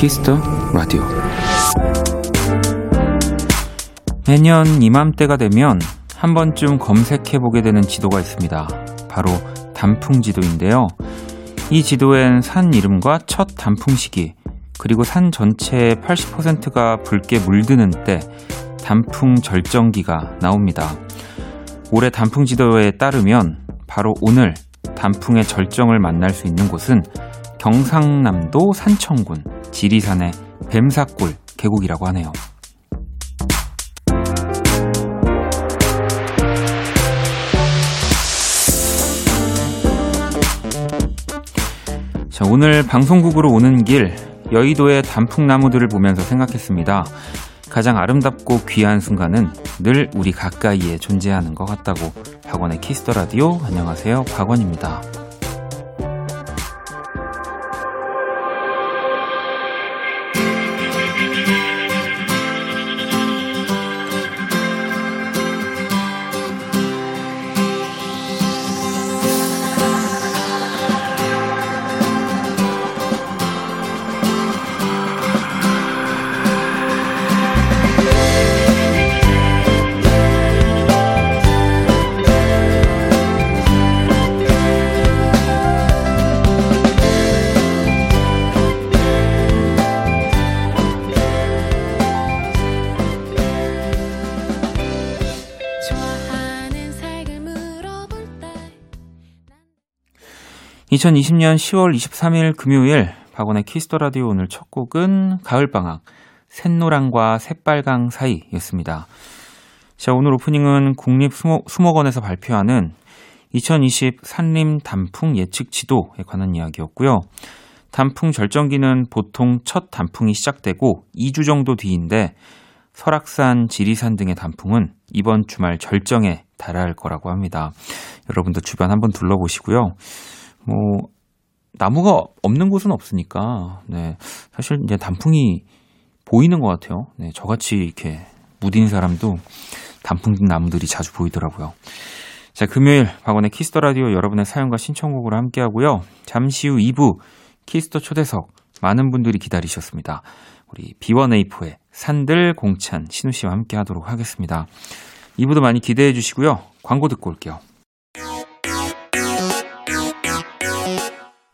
키스터 라디오. 매년 이맘때가 되면 한 번쯤 검색해보게 되는 지도가 있습니다. 바로 단풍 지도인데요. 이 지도엔 산 이름과 첫 단풍 시기, 그리고 산 전체의 80%가 붉게 물드는 때 단풍 절정기가 나옵니다. 올해 단풍 지도에 따르면 바로 오늘 단풍의 절정을 만날 수 있는 곳은 경상남도 산청군 지리산의 뱀사골 계곡이라고 하네요. 자, 오늘 방송국으로 오는 길 여의도의 단풍나무들을 보면서 생각했습니다. 가장 아름답고 귀한 순간은 늘 우리 가까이에 존재하는 것 같다고 박원의 Kiss the Radio 안녕하세요 박원입니다. 2020년 10월 23일 금요일 박원의 Kiss the Radio 오늘 첫 곡은 가을방학 샛노랑과 새빨강 사이였습니다. 자, 오늘 오프닝은 국립수목원에서 발표하는 2020 산림 단풍 예측 지도에 관한 이야기였고요. 단풍 절정기는 보통 첫 단풍이 시작되고 2주 정도 뒤인데 설악산, 지리산 등의 단풍은 이번 주말 절정에 달할 거라고 합니다. 여러분도 주변 한번 둘러보시고요. 뭐 나무가 없는 곳은 없으니까 네 사실 이제 단풍이 보이는 것 같아요. 네 저같이 이렇게 무딘 사람도 단풍 나무들이 자주 보이더라고요. 자 금요일 박원의 Kiss the Radio 여러분의 사연과 신청곡으로 함께하고요. 잠시 후 2부 Kiss the 초대석 많은 분들이 기다리셨습니다. 우리 B1A4의 산들 공찬 신우 씨와 함께하도록 하겠습니다. 2부도 많이 기대해 주시고요. 광고 듣고 올게요.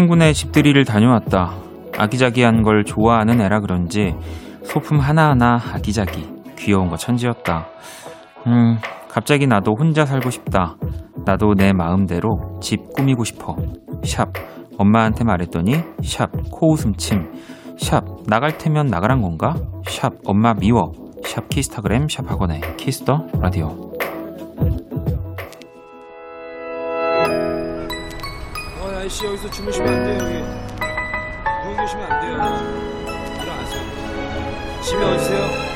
친구네 집들이를 다녀왔다. 아기자기한 걸 좋아하는 애라 그런지 소품 하나하나 아기자기 귀여운 거 천지였다. 음, 갑자기 나도 혼자 살고 싶다. 나도 내 마음대로 집 꾸미고 싶어. 샵. 엄마한테 말했더니 샵. 코웃음침. 샵. 나갈 테면 나가란 건가? 샵. 엄마 미워. 샵. 키스타그램. 샵. 박원의 Kiss the Radio 아저씨 여기서 주무시면 안 돼요, 여기. 누워 계시면 안 돼요. 일어나세요. 집에 어디세요?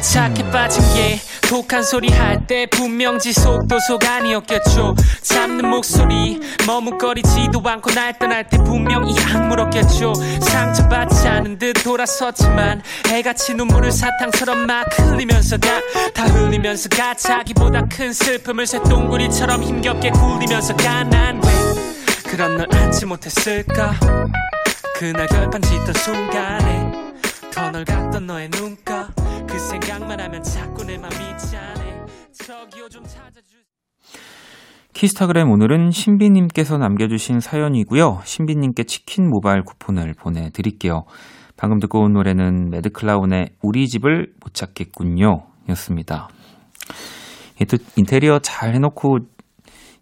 착해 빠진 게 독한 소리 할 때 분명 지 속도 속 아니었겠죠 잡는 목소리 머뭇거리지도 않고 날 떠날 때 분명 이 악물었겠죠 상처받지 않은 듯 돌아섰지만 애같이 눈물을 사탕처럼 막 흘리면서 가다 흘리면서 가 자기보다 큰 슬픔을 쇳동구리처럼 힘겹게 굴리면서 가난 왜 그런 널 안지 못했을까 그날 결판 짓던 순간에 더널 같던 너의 눈가 그 생각만 하면 자꾸 내 맘이 짠해 저기요 좀 찾아주 키스타그램 오늘은 신비님께서 남겨주신 사연이고요. 신비님께 치킨 모바일 쿠폰을 보내드릴게요. 방금 듣고 온 노래는 매드클라운의 우리 집을 못 찾겠군요. 였습니다. 이또 인테리어 잘 해놓고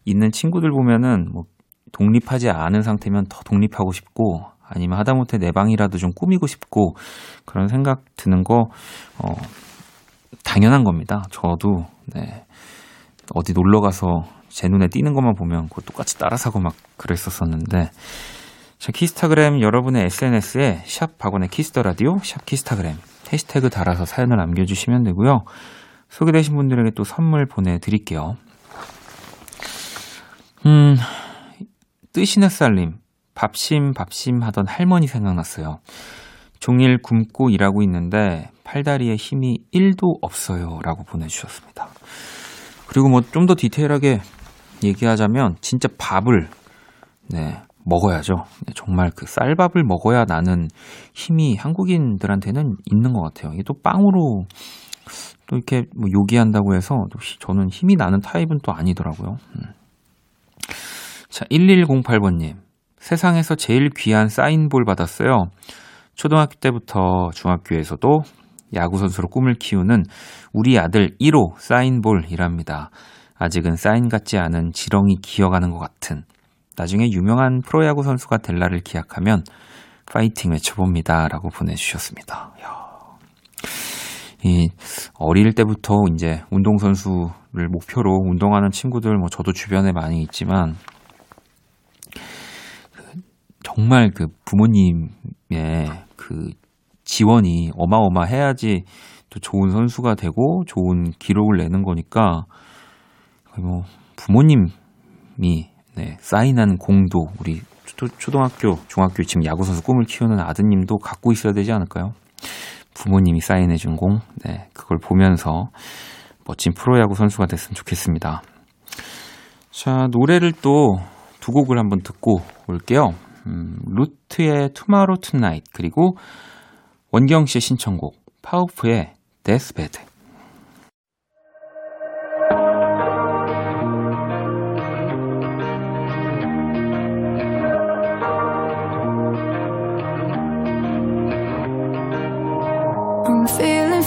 있는 친구들 보면은 뭐 독립하지 않은 상태면 더 독립하고 싶고 아니면 하다못해 내 방이라도 좀 꾸미고 싶고 그런 생각 드는 거 어, 당연한 겁니다. 저도 네. 어디 놀러 가서 제 눈에 띄는 것만 보면 그거 똑같이 따라 사고 막 그랬었었는데 자, 키스타그램 여러분의 SNS에 샵 박원의 Kiss the Radio 샵 키스타그램 해시태그 달아서 사연을 남겨주시면 되고요. 소개되신 분들에게 또 선물 보내드릴게요. 음, 뜨시는 쌀님 밥심 밥심 하던 할머니 생각났어요. 종일 굶고 일하고 있는데 팔다리에 힘이 1도 없어요. 라고 보내주셨습니다. 그리고 뭐 좀 더 디테일하게 얘기하자면 진짜 밥을 네, 먹어야죠. 네, 정말 그 쌀밥을 먹어야 나는 힘이 한국인들한테는 있는 것 같아요. 이게 또 빵으로 또 이렇게 뭐 요기한다고 해서 저는 힘이 나는 타입은 또 아니더라고요. 음. 자, 1108번님. 세상에서 제일 귀한 사인볼 받았어요. 초등학교 때부터 중학교에서도 야구선수로 꿈을 키우는 우리 아들 1호 사인볼이랍니다. 아직은 사인 같지 않은 지렁이 기어가는 것 같은 나중에 유명한 프로야구 선수가 될 날을 기약하면 파이팅 외쳐봅니다. 라고 보내주셨습니다. 야. 이 어릴 때부터 이제 운동선수를 목표로 운동하는 친구들, 뭐 저도 주변에 많이 있지만 정말 그 부모님의 그 지원이 어마어마해야지 또 좋은 선수가 되고 좋은 기록을 내는 거니까 뭐 부모님이 네, 사인한 공도 우리 초 등학교, 중학교 지금 야구 선수 꿈을 키우는 아드님도 갖고 있어야 되지 않을까요? 부모님이 사인해 준 공, 네, 그걸 보면서 멋진 프로야구 선수가 됐으면 좋겠습니다. 자, 노래를 또 두 곡을 한번 듣고 올게요. 음, 루트의 Tomorrow Tonight 그리고 원경 씨의 신청곡 파우프의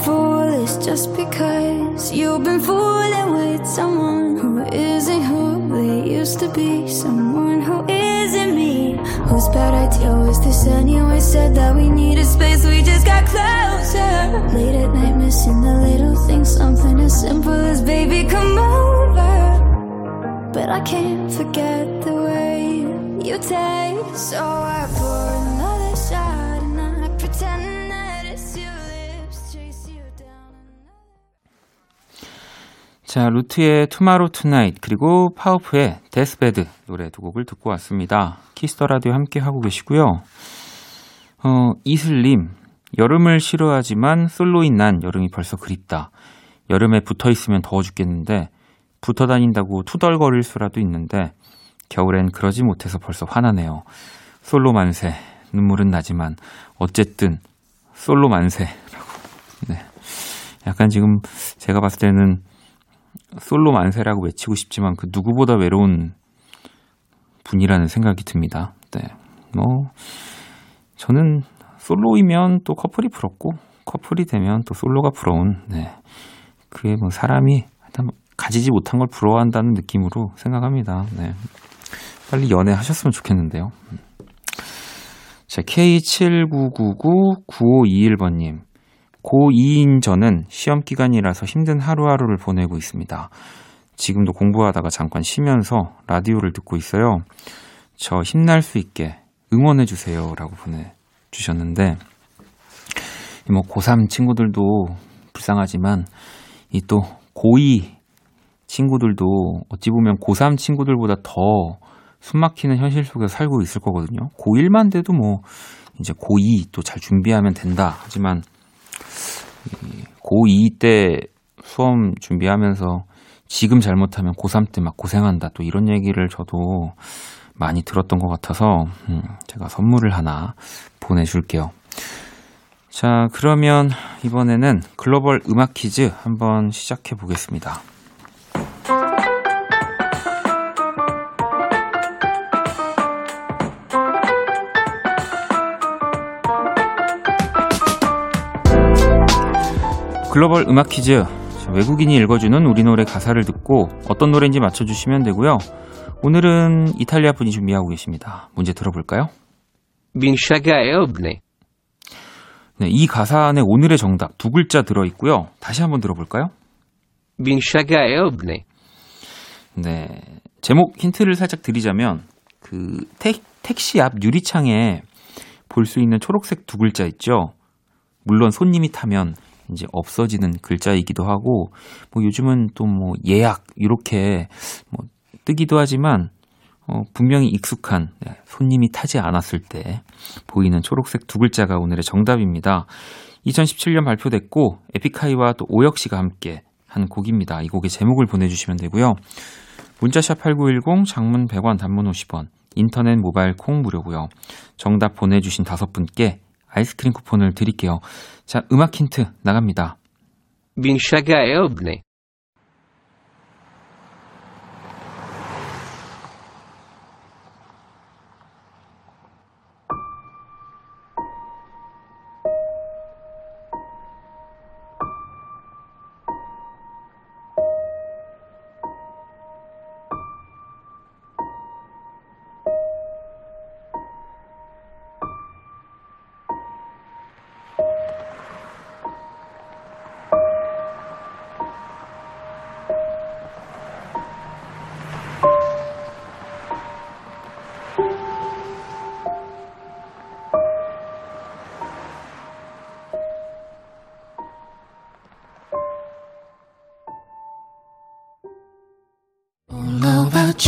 foolish just because you've been fooling with someone who isn't who they used to be. Someone bad idea was this anyway? Said that we needed space, we just got closer. Late at night, missing the little things. Something as simple as baby, come over. But I can't forget the way you taste. So I pour 자, 루트의 Tomorrow Tonight 그리고 파워프의 Deathbed 노래 두 곡을 듣고 왔습니다. 키스터 라디오 함께 하고 계시고요. 어, 이슬님, 여름을 싫어하지만 솔로인 난 여름이 벌써 그립다. 여름에 붙어 있으면 더워 죽겠는데 붙어 다닌다고 투덜거릴 수라도 있는데 겨울엔 그러지 못해서 벌써 화나네요. 솔로 만세. 눈물은 나지만 어쨌든 솔로 만세라고. 네. 약간 지금 제가 봤을 때는 솔로 만세라고 외치고 싶지만 그 누구보다 외로운 분이라는 생각이 듭니다. 네. 뭐 저는 솔로이면 또 커플이 부럽고 커플이 되면 또 솔로가 부러운 네. 그게 뭐 사람이 뭐 가지지 못한 걸 부러워한다는 느낌으로 생각합니다. 네. 빨리 연애하셨으면 좋겠는데요. 음. 자, K79999521번님. 고2인 저는 시험 기간이라서 힘든 하루하루를 보내고 있습니다. 지금도 공부하다가 잠깐 쉬면서 라디오를 듣고 있어요. 저 힘날 수 있게 응원해주세요. 라고 보내주셨는데, 뭐, 고3 친구들도 불쌍하지만, 이 또, 고2 친구들도 어찌 보면 고3 친구들보다 더 숨막히는 현실 속에서 살고 있을 거거든요. 고1만 돼도 뭐, 이제 고2 또 잘 준비하면 된다. 하지만, 고2 때 수험 준비하면서 지금 잘못하면 고3 때 막 고생한다. 또 이런 얘기를 저도 많이 들었던 것 같아서, 음, 제가 선물을 하나 보내줄게요. 자, 그러면 이번에는 글로벌 음악 퀴즈 한번 시작해 보겠습니다. 글로벌 음악 퀴즈. 자, 외국인이 읽어주는 우리 노래 가사를 듣고 어떤 노래인지 맞춰주시면 되고요. 오늘은 이탈리아 분이 준비하고 계십니다. 문제 들어볼까요? 네, 이 가사 안에 오늘의 정답 두 글자 들어있고요. 다시 한번 들어볼까요? 빙샤가에업네 네. 제목 힌트를 살짝 드리자면, 그, 택, 택시 앞 유리창에 볼 수 있는 초록색 두 글자 있죠? 물론 손님이 타면 이제 없어지는 글자이기도 하고, 뭐 요즘은 또 뭐 예약, 이렇게 뭐 뜨기도 하지만, 어, 분명히 익숙한 네, 손님이 타지 않았을 때 보이는 초록색 두 글자가 오늘의 정답입니다. 2017년 발표됐고 에픽하이와 또 오혁 씨가 함께 한 곡입니다. 이 곡의 제목을 보내주시면 되고요. 문자샵 8910 장문 100원 단문 50원 인터넷 모바일 콩 무료고요. 정답 보내주신 다섯 분께 아이스크림 쿠폰을 드릴게요. 자 음악 힌트 나갑니다. Vinxaga Elbne. All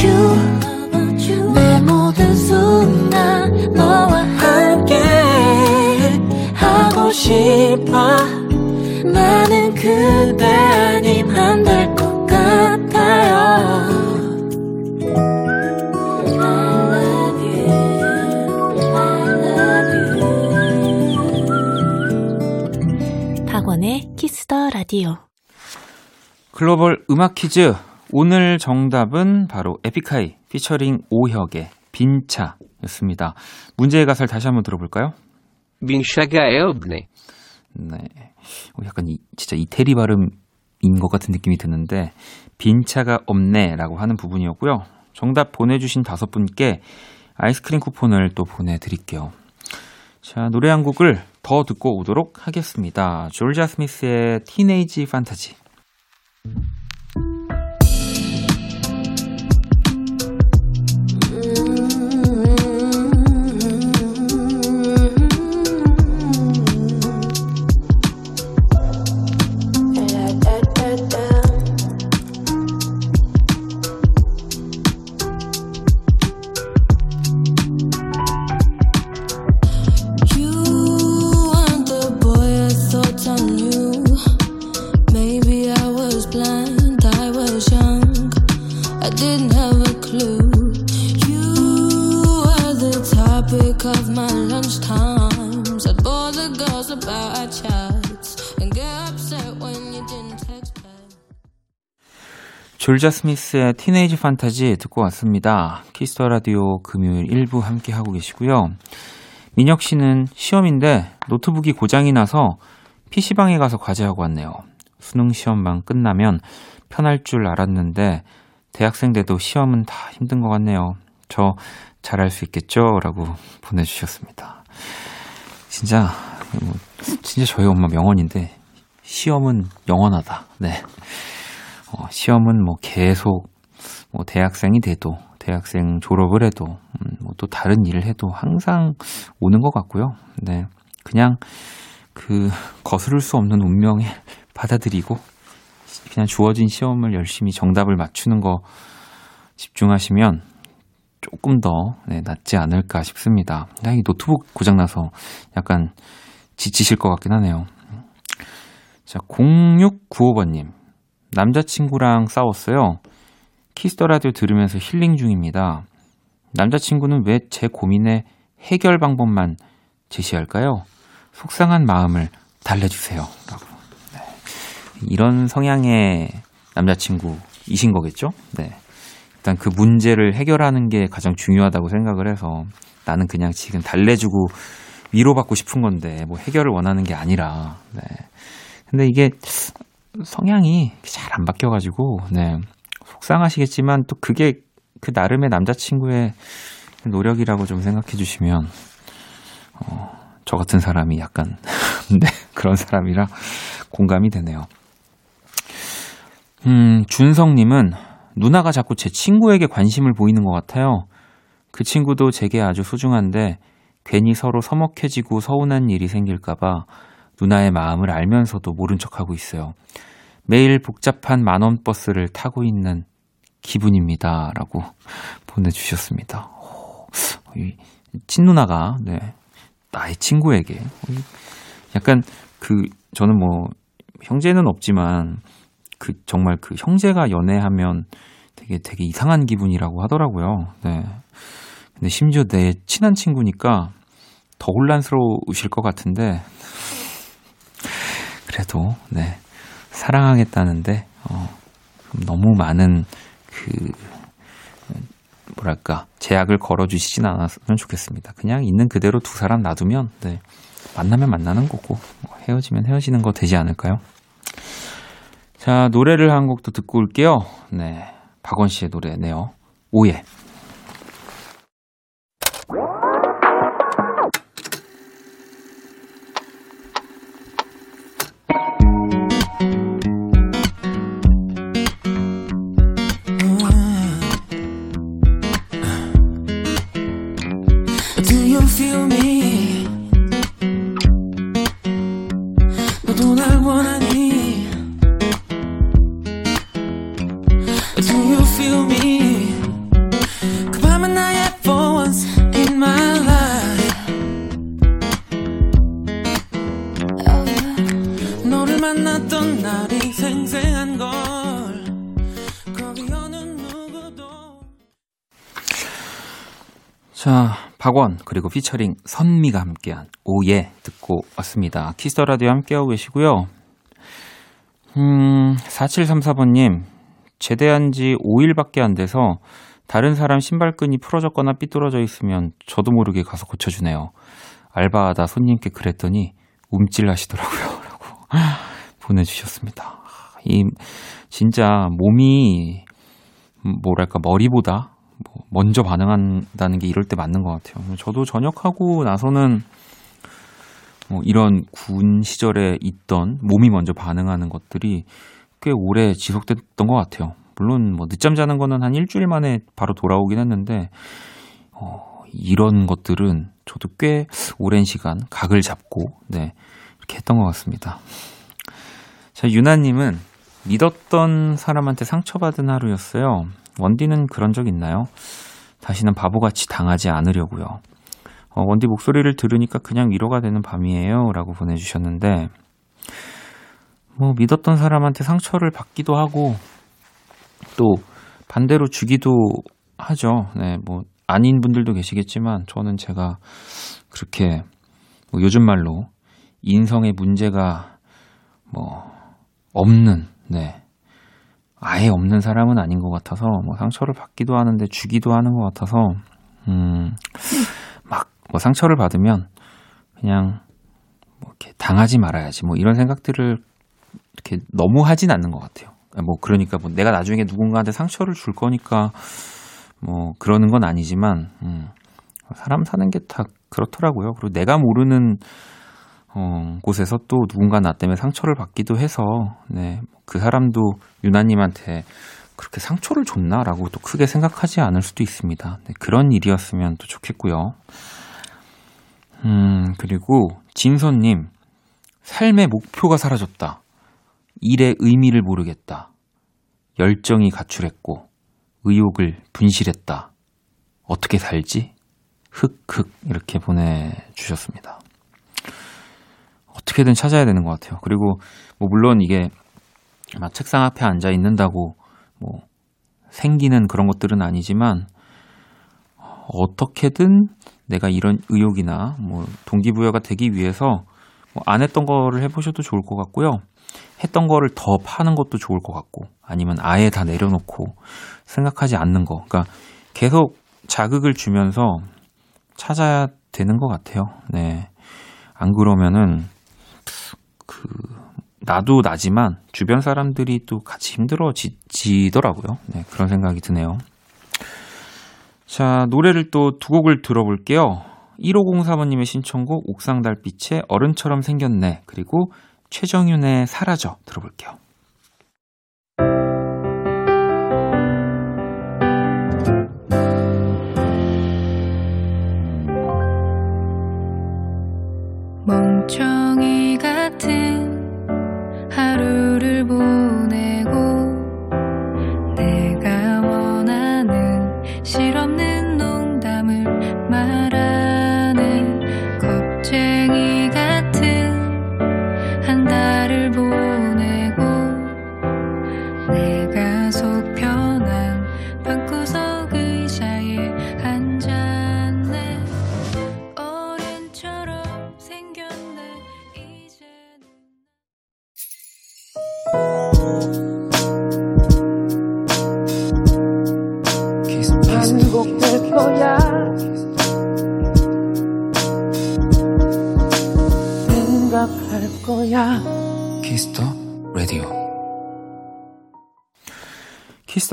about you 내 모든 순간 너와 함께 하고 싶어. 나는 그대 아님 안 될 것 같아요. I love you I love you 박원의 키스더 라디오. 글로벌 음악 퀴즈 오늘 정답은 바로 에픽하이 피처링 오혁의 빈차였습니다. 문제의 가사를 다시 한번 들어볼까요? Elbne. 네. 어, 약간 이, 진짜 이태리 발음인 것 같은 느낌이 드는데 빈차가 없네라고 하는 부분이었고요. 정답 보내주신 다섯 분께 아이스크림 쿠폰을 또 보내드릴게요. 자 노래 한 곡을 더 듣고 오도록 하겠습니다. Jorja Smith의 Teenage Fantasy. Jorja Smith의 Teenage Fantasy 듣고 왔습니다. Kiss the Radio 금요일 1부 함께 하고 계시고요. 민혁 씨는 시험인데 노트북이 고장이 나서 PC방에 가서 과제하고 왔네요. 수능 시험만 끝나면 편할 줄 알았는데 대학생 돼도 시험은 다 힘든 것 같네요. 저 잘할 수 있겠죠? 라고 보내주셨습니다. 진짜, 뭐, 진짜 저희 엄마 명언인데 시험은 영원하다. 네. 어, 시험은 뭐 계속 뭐 대학생이 돼도 대학생 졸업을 해도 음, 뭐또 다른 일을 해도 항상 오는 것 같고요. 네, 그냥 그 거스를 수 없는 운명에 받아들이고 그냥 주어진 시험을 열심히 정답을 맞추는 거 집중하시면 조금 더 네, 낫지 않을까 싶습니다. 이 노트북 고장 나서 약간 지치실 것 같긴 하네요. 자, 0695번님. 남자친구랑 싸웠어요. Kiss the Radio 들으면서 힐링 중입니다. 남자친구는 왜 제 고민의 해결 방법만 제시할까요? 속상한 마음을 달래주세요. 라고. 네. 이런 성향의 남자친구이신 거겠죠? 네. 일단 그 문제를 해결하는 게 가장 중요하다고 생각을 해서 나는 그냥 지금 달래주고 위로받고 싶은 건데 뭐 해결을 원하는 게 아니라 네. 근데 이게 성향이 잘 안 바뀌어가지고 네. 속상하시겠지만 또 그게 그 나름의 남자친구의 노력이라고 좀 생각해 주시면 어, 저 같은 사람이 약간 네, 그런 사람이라 공감이 되네요. 음, 준성님은 누나가 자꾸 제 친구에게 관심을 보이는 것 같아요. 그 친구도 제게 아주 소중한데 괜히 서로 서먹해지고 서운한 일이 생길까봐 누나의 마음을 알면서도 모른 척하고 있어요. 매일 복잡한 만원 버스를 타고 있는 기분입니다. 라고 보내주셨습니다. 친누나가, 네, 나의 친구에게. 약간 그, 저는 뭐, 형제는 없지만, 그, 정말 그 형제가 연애하면 되게, 되게 이상한 기분이라고 하더라고요. 네. 근데 심지어 내 친한 친구니까 더 혼란스러우실 것 같은데, 그래도, 네. 사랑하겠다는데, 어, 너무 많은 그, 뭐랄까, 제약을 걸어주시진 않았으면 좋겠습니다. 그냥 있는 그대로 두 사람 놔두면, 네. 만나면 만나는 거고, 뭐 헤어지면 헤어지는 거 되지 않을까요? 자, 노래를 한 곡도 듣고 올게요. 네. 박원 씨의 노래네요. 오예. 그리고 피처링 선미가 함께한 Oh Yeah 듣고 왔습니다. Kiss the Radio 함께하고 계시고요. 음, 4734번님, 제대한 지 5일밖에 안 돼서 다른 사람 신발끈이 풀어졌거나 삐뚤어져 있으면 저도 모르게 가서 고쳐주네요. 알바하다 손님께 그랬더니 움찔 하시더라고요. 라고 보내주셨습니다. 이, 진짜 몸이, 음, 뭐랄까, 머리보다 뭐 먼저 반응한다는 게 이럴 때 맞는 것 같아요. 저도 전역하고 나서는 뭐 이런 군 시절에 있던 몸이 먼저 반응하는 것들이 꽤 오래 지속됐던 것 같아요. 물론 뭐 늦잠 자는 거는 한 일주일 만에 바로 돌아오긴 했는데 어, 이런 것들은 저도 꽤 오랜 시간 각을 잡고 네 이렇게 했던 것 같습니다. 자 유나님은 믿었던 사람한테 상처받은 하루였어요. 원디는 그런 적 있나요? 다시는 바보같이 당하지 않으려고요. 어, 원디 목소리를 들으니까 그냥 위로가 되는 밤이에요. 라고 보내주셨는데, 뭐, 믿었던 사람한테 상처를 받기도 하고, 또, 반대로 주기도 하죠. 네, 뭐, 아닌 분들도 계시겠지만, 저는 제가 그렇게, 뭐 요즘 말로, 인성의 문제가, 뭐, 없는, 네, 아예 없는 사람은 아닌 것 같아서 뭐 상처를 받기도 하는데 주기도 하는 것 같아서 음 막 뭐 상처를 받으면 그냥 뭐 이렇게 당하지 말아야지 뭐 이런 생각들을 이렇게 너무 하진 않는 것 같아요. 뭐 그러니까 뭐 내가 나중에 누군가한테 상처를 줄 거니까 뭐 그러는 건 아니지만 음 사람 사는 게 다 그렇더라고요. 그리고 내가 모르는 어, 곳에서 또 누군가 나 때문에 상처를 받기도 해서, 네, 그 사람도 유나님한테 그렇게 상처를 줬나라고 또 크게 생각하지 않을 수도 있습니다. 네, 그런 일이었으면 또 좋겠고요. 음, 그리고 진선님, 삶의 목표가 사라졌다. 일의 의미를 모르겠다. 열정이 가출했고, 의욕을 분실했다. 어떻게 살지? 흑흑 이렇게 보내주셨습니다. 어떻게든 찾아야 되는 것 같아요. 그리고 뭐 물론 이게 막 책상 앞에 앉아 있는다고 뭐 생기는 그런 것들은 아니지만 어떻게든 내가 이런 의욕이나 뭐 동기부여가 되기 위해서 뭐 안 했던 거를 해보셔도 좋을 것 같고요. 했던 거를 더 파는 것도 좋을 것 같고 아니면 아예 다 내려놓고 생각하지 않는 거. 그러니까 계속 자극을 주면서 찾아야 되는 것 같아요. 네. 안 그러면은 그 나도 나지만 주변 사람들이 또 같이 힘들어지더라고요. 네, 그런 생각이 드네요. 자, 노래를 또 두 곡을 들어볼게요. 1504번님의 신청곡 옥상 달빛의 어른처럼 생겼네. 그리고 최정윤의 사라져 들어볼게요.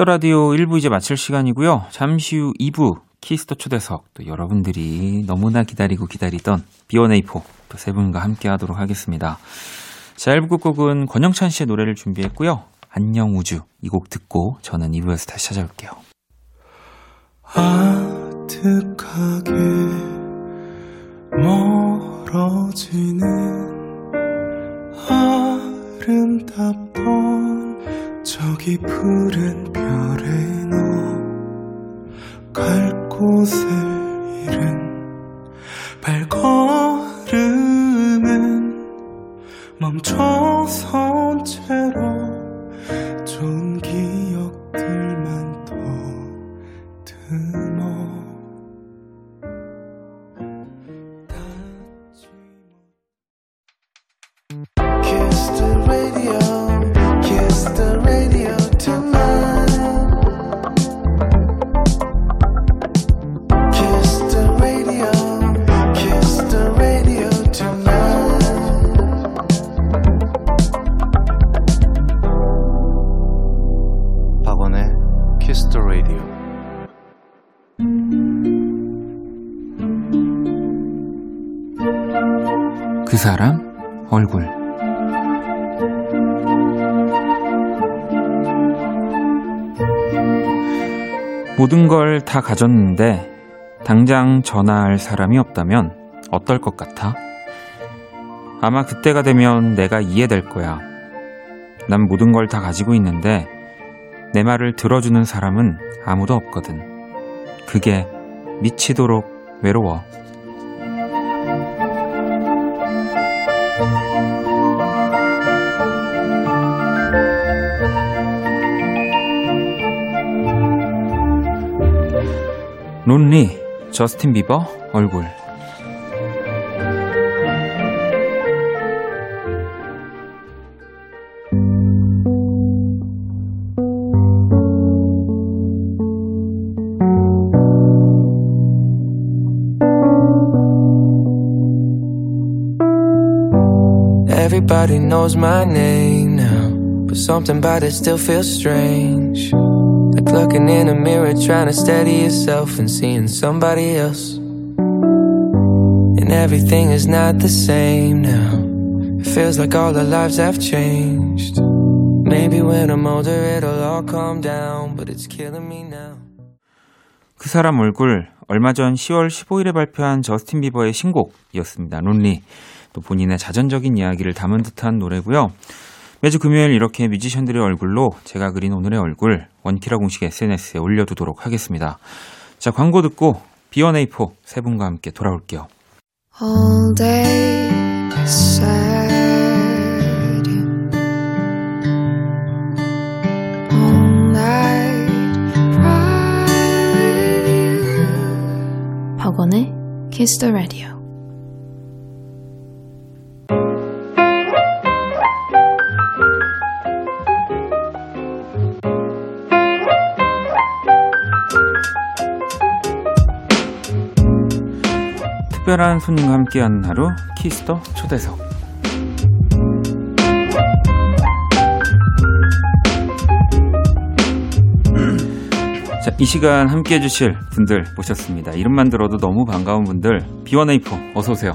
Kiss the Radio 1부 이제 마칠 시간이고요. 잠시 후 2부 Kiss the 초대석 또 여러분들이 너무나 기다리고 기다리던 B1A4 또 세 분과 함께 하도록 하겠습니다. 자, 1부 끝곡은 권영찬 씨의 노래를 준비했고요. 안녕 우주 이 곡 듣고 저는 2부에서 다시 찾아올게요. 아득하게 멀어지는 아름답던 저기 푸른 다 가졌는데 당장 전화할 사람이 없다면 어떨 것 같아? 아마 그때가 되면 내가 이해될 거야. 난 모든 걸 다 가지고 있는데 내 말을 들어주는 사람은 아무도 없거든. 그게 미치도록 외로워. 론리, 저스틴 비버, 얼굴. Everybody knows my name now, but something about it still feels strange. Like looking in a mirror, trying to steady yourself and seeing somebody else. And everything is not the same now. It feels like all our lives have changed. Maybe when I'm older, it'll all calm down, but it's killing me now. 그 사람 얼굴 얼마 전 10월 15일에 발표한 저스틴 비버의 신곡이었습니다. 론리. 또 본인의 자전적인 이야기를 담은 듯한 노래고요. 매주 금요일 이렇게 뮤지션들의 얼굴로 제가 그린 오늘의 얼굴 원키라 공식 SNS에 올려두도록 하겠습니다. 자 광고 듣고 B1A4 세 분과 함께 돌아올게요. All day All night cry with you 박원의 Kiss the Radio. 특별한 손님과 함께하는 하루 Kiss the 초대석. 자, 이 시간 함께 해주실 분들 모셨습니다. 이름만 들어도 너무 반가운 분들, B1A4 어서 오세요.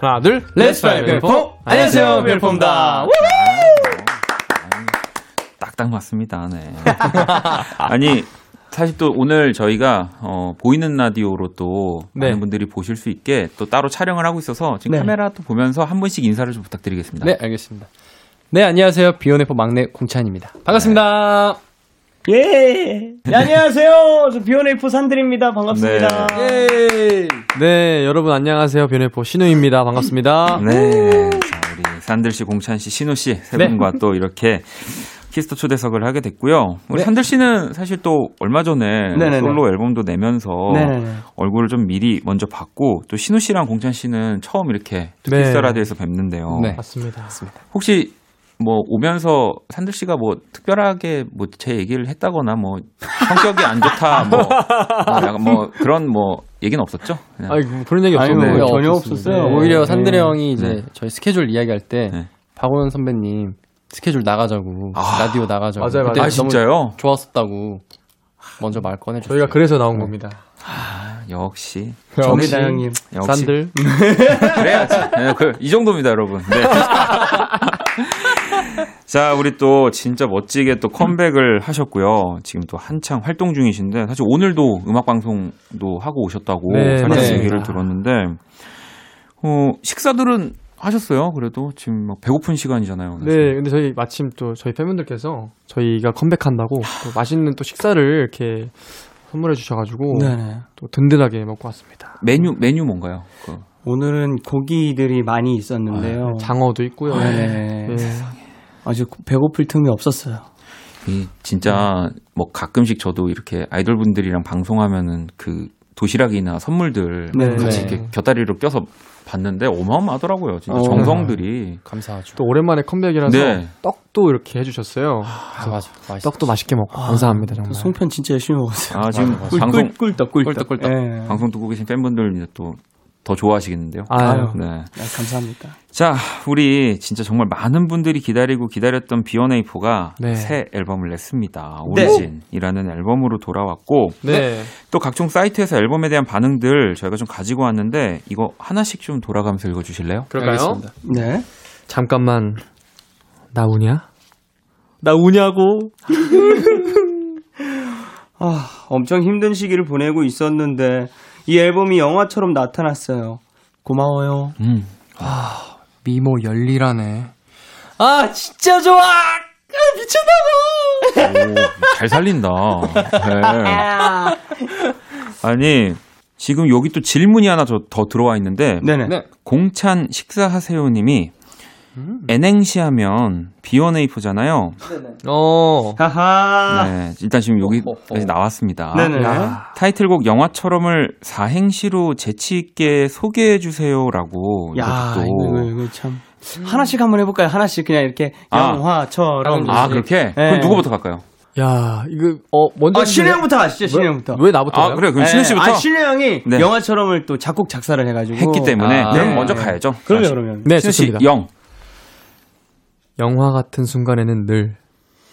하나, 둘, Let's fly B1A4! 안녕하세요, B1A4입니다. 딱딱 맞습니다. 네. 아니 사실 또 오늘 저희가 어, 보이는 라디오로 또 네. 많은 분들이 보실 수 있게 또 따로 촬영을 하고 있어서 지금 네. 카메라 또 보면서 한 분씩 인사를 좀 부탁드리겠습니다. 네, 알겠습니다. 네, 안녕하세요. 비오네포 막내 공찬입니다. 반갑습니다. 예. 네, 안녕하세요. 저 비오네이프 산들입니다. 반갑습니다. 예. 네, 여러분 안녕하세요. 비오네포 신우입니다. 반갑습니다. 네. 자, 우리 산들 씨, 공찬 씨, 신우 씨세 네. 분과 또 이렇게 키스 더 초대석을 하게 됐고요. 우리 네. 산들 씨는 사실 또 얼마 전에 네네네. 솔로 앨범도 내면서 네네네. 얼굴을 좀 미리 먼저 봤고 또 신우 씨랑 공찬 씨는 처음 이렇게 네. 키스 더 라디오에서 뵙는데요. 네, 맞습니다. 맞습니다. 혹시 뭐 오면서 산들 씨가 뭐 특별하게 뭐 제 얘기를 했다거나 뭐 성격이 안 좋다 뭐, 뭐 약간 뭐 그런 뭐 얘기는 없었죠? 그냥. 아니 그런 얘기 뭐 전혀 없었어요. 네, 오히려 네. 산들이 형이 이제 네. 저희 스케줄 이야기할 때 네. 박원 선배님 스케줄 나가자고 아. 라디오 나가자고 맞아요, 맞아요. 아 진짜요? 좋았었다고 먼저 말 꺼내줬어요. 저희가 그래서 나온 겁니다. 아, 역시 접니다 형님. 역시 산들. 그래야지. 네, 그, 이 정도입니다, 여러분. 네. 자, 우리 또 진짜 멋지게 또 컴백을 하셨고요. 지금 또 한창 활동 중이신데 사실 오늘도 음악 방송도 하고 오셨다고 네, 맞습니다. 얘기를 들었는데 어, 식사들은 하셨어요? 그래도 지금 막 배고픈 시간이잖아요. 네, 근데 저희 마침 또 저희 팬분들께서 저희가 컴백한다고 또 맛있는 또 식사를 이렇게 선물해 주셔가지고 네네. 또 든든하게 먹고 왔습니다. 메뉴 메뉴 뭔가요? 그, 오늘은 고기들이 많이 있었는데요. 장어도 있고요. 네. 네. 아주 배고플 틈이 없었어요. 이 진짜 뭐 가끔씩 저도 이렇게 아이돌 분들이랑 방송하면은 그 도시락이나 선물들 네. 같이 네. 이렇게 곁다리로 껴서 봤는데 어마어마하더라고요. 진짜 어. 정성들이. 감사하죠. 또 오랜만에 컴백이라서 네. 떡도 이렇게 해주셨어요. 아, 맞아. 맛있어. 떡도 맛있게 먹고 감사합니다 정말. 그 송편 진짜 열심히 먹었어요. 아 지금 맞아, 맞아. 방송 꿀떡 꿀떡 꿀떡 꿀떡. 예. 방송 듣고 계신 팬분들 이제 또 더 좋아하시겠는데요. 아유. 네. 아, 감사합니다. 자, 우리 진짜 정말 많은 분들이 기다리고 기다렸던 비어네이포가 네. 새 앨범을 냈습니다. 네. 오리진이라는 앨범으로 돌아왔고 네. 또 각종 사이트에서 앨범에 대한 반응들 저희가 좀 가지고 왔는데 이거 하나씩 좀 돌아가면서 읽어주실래요? 그럴까요? 알겠습니다. 네. 잠깐만 나 우냐? 나 우냐고? 아, 엄청 힘든 시기를 보내고 있었는데 이 앨범이 영화처럼 나타났어요. 고마워요. 음. 미모 열일하네. 아, 진짜 좋아. 아, 미쳤나봐. 오, 잘 살린다. 네. 아니 지금 여기 또 질문이 하나 저- 더 들어와 있는데 네네. 네. 공찬 식사하세요 님이 N행시 하면 비어네이프잖아요. 어. 하하. 네, 일단 지금 여기까지 나왔습니다. 네네. 야. 타이틀곡 영화처럼을 사행시로 재치 있게 소개해 주세요라고 야, 이것도 이거, 이거, 이거 참. 하나씩 한번 해볼까요? 하나씩 그냥 이렇게 아. 영화처럼. 아 그렇게 그럼 누구부터 갈까요? 야, 이거 어 먼저 아, 신혜 형부터 하시죠, 신혜 형부터. 왜 나부터? 아 그래 그럼 신혜 씨부터 아, 신혜 형이 네. 영화처럼을 또 작곡 작사를 해 가지고. 했기 때문에 아, 그럼 네. 먼저 가야죠. 그럼요, 자, 그러면. 네, 신혜 씨. 영. 영화 같은 순간에는 늘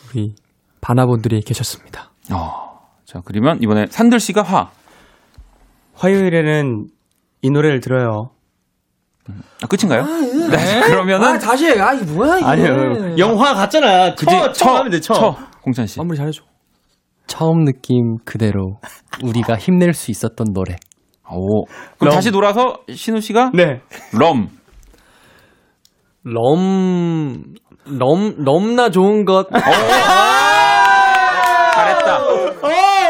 우리 바나본들이 계셨습니다. 어, 자 그러면 이번에 산들 씨가 화. 화요일에는 이 노래를 들어요. 아, 끝인가요? 네. 그러면은 다시 해. 아, 이게 뭐야, 이게. 아니요, 영화 같잖아. 그지 처, 처 하면 돼, 처. 처. 공찬 씨. 마무리 잘해 줘. 처음 느낌 그대로 우리가 힘낼 수 있었던 노래. 오. 그럼 럼. 다시 돌아서 신우 씨가 네. 럼. 럼, 럼, 넘나 좋은 것. 잘했다.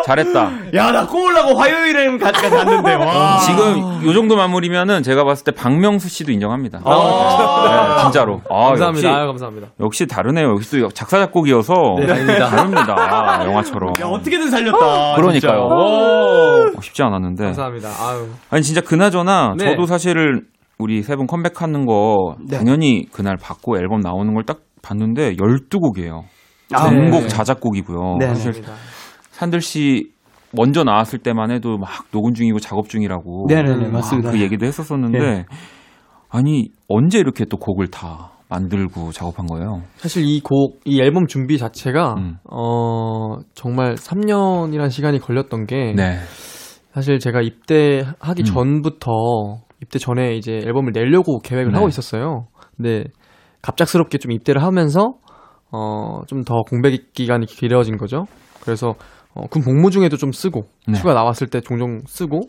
잘했다. 야, 나 꼬으려고 화요일에는 같이 갔는데, 와. 지금 요 정도 마무리면은 제가 봤을 때 박명수 씨도 인정합니다. 아. 네, 진짜로. 아, 감사합니다. 아유, 역시, 감사합니다. 역시 다르네요. 역시 또 작사 작곡이어서 다릅니다. 다릅니다. 아, 영화처럼. 야, 어떻게든 살렸다. 그러니까요. 진짜. 어, 쉽지 않았는데. 감사합니다. 아유. 아니 진짜 그나저나 네. 저도 사실 우리 세 분 컴백하는 거 네. 당연히 그날 받고 앨범 나오는 걸딱 봤는데 12곡이에요. 아, 전곡 네. 자작곡이고요. 네. 사실. 산들 씨 먼저 나왔을 때만 해도 막 녹음 중이고 작업 중이라고 네네네, 막 맞습니다. 그 얘기도 했었었는데 네. 아니 언제 이렇게 또 곡을 다 만들고 작업한 거예요? 사실 이 곡, 이 앨범 준비 자체가, 음. 어, 정말 3년이란 시간이 걸렸던 게, 네. 사실 제가 입대하기 음. 전부터, 입대 전에 이제 앨범을 내려고 계획을 네. 하고 있었어요. 근데 갑작스럽게 좀 입대를 하면서, 어, 좀 더 공백 기간이 길어진 거죠. 그래서, 어, 군 복무 중에도 좀 쓰고, 네. 휴가 나왔을 때 종종 쓰고,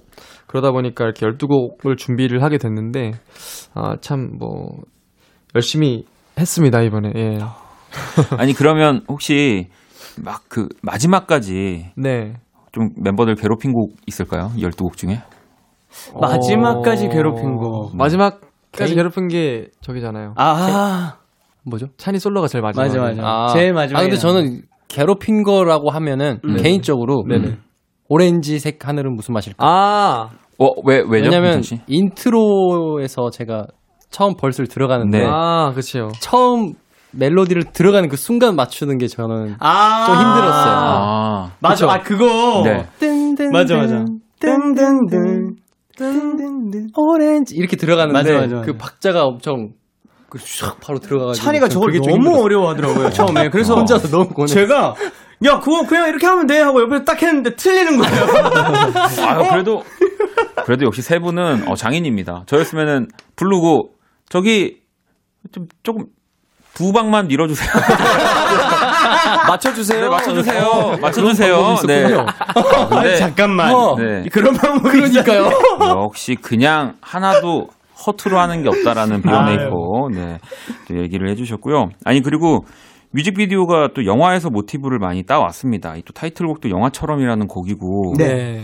그러다 보니까 이렇게 12곡을 준비를 하게 됐는데, 아, 참, 뭐, 열심히 했습니다, 이번에. 예. 아니 그러면 혹시 막 그 마지막까지 네. 좀 멤버들 괴롭힌 곡 있을까요? 12곡 중에? 마지막까지 괴롭힌 거. 마지막 까지 개인- 괴롭힌 게 저기잖아요. 아, 뭐죠? 찬이 솔로가 제일 마지막에. 맞아, 맞아. 제일 마지막에 아, 근데 저는 괴롭힌 거라고 하면은 음. 개인적으로 네네. 오렌지색 하늘은 무슨 맛일까? 아, 어, 왜 왜죠? 왜냐면? intro에서 제가 처음 verse를 들어가는데 네. 아, 그치요. 처음 멜로디를 들어가는 그 순간 맞추는 게 저는 아~ 좀 힘들었어요. 아, 맞아. 그쵸? 아, 그거. 네. 맞아, 맞아. 오렌지 이렇게 들어가는데 맞아, 맞아, 맞아. 그 박자가 엄청 그샥 바로 들어가가지고 찬이가 전 저걸 너무 힘들었어요. 어려워하더라고요, 처음에. 그래서 혼자서 너무 고뇌. 제가 야, 그거 그냥 이렇게 하면 돼 하고 옆에서 딱 했는데 틀리는 거예요. 아유, 그래도, 그래도 역시 세 분은 어, 장인입니다. 저였으면은 부르고, 저기, 좀, 조금, 두 방만 밀어주세요. 맞춰주세요. 네, 맞춰주세요. 어, 맞춰주세요. 네. 아, 아니, 잠깐만. 어. 네. 그런 방법이 그러니까요. 역시 그냥 하나도 허투루 하는 게 없다라는 표현에 있고, 네. 또 얘기를 해주셨고요. 아니, 그리고 뮤직비디오가 또 영화에서 모티브를 많이 따왔습니다. 이또 타이틀곡도 영화처럼이라는 곡이고, 네.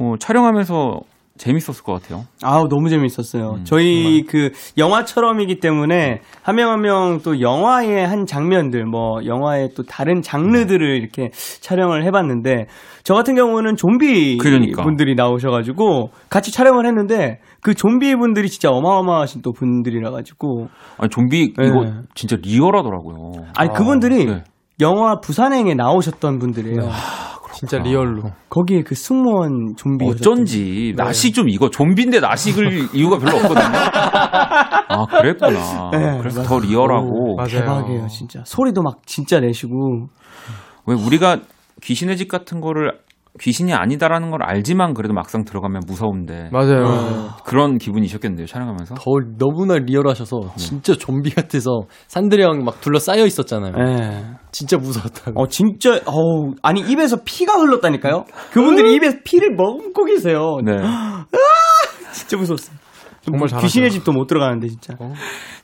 어, 촬영하면서 재밌었을 것 같아요. 아우 너무 재밌었어요. 음, 저희 그 영화처럼이기 때문에 한 명 한 명 또 영화의 한 장면들 뭐 영화의 또 다른 장르들을 이렇게 촬영을 해봤는데 저 같은 경우는 좀비 그러니까. 분들이 나오셔가지고 같이 촬영을 했는데 그 좀비 분들이 진짜 어마어마하신 또 분들이라 가지고 아니, 좀비, 네. 이거 진짜 리얼하더라고요. 아니 그분들이 네. 영화 부산행에 나오셨던 분들이에요. 진짜 리얼로. 거기에 그 승무원 좀비 어쩐지 나시 좀 이거 좀비인데 나식을 이유가 별로 없거든요. 아 그랬구나. 네, 그래서 맞아요. 더 리얼하고 맞아요. 대박이에요 진짜 소리도 막 진짜 내시고 왜 우리가 귀신의 집 같은 거를 귀신이 아니다라는 걸 알지만 그래도 막상 들어가면 무서운데 맞아요. 그런 기분이셨겠는데요 촬영하면서. 더 너무나 리얼하셔서 진짜 좀비 같아서 산들이 형막 둘러싸여 있었잖아요. 예. 진짜 무서웠다고. 어 진짜 어우 아니 입에서 피가 흘렀다니까요. 그분들이 입에 피를 머금고 계세요. 네. 진짜 무서웠어요. 정말. 귀신의 집도 못 들어가는데 진짜.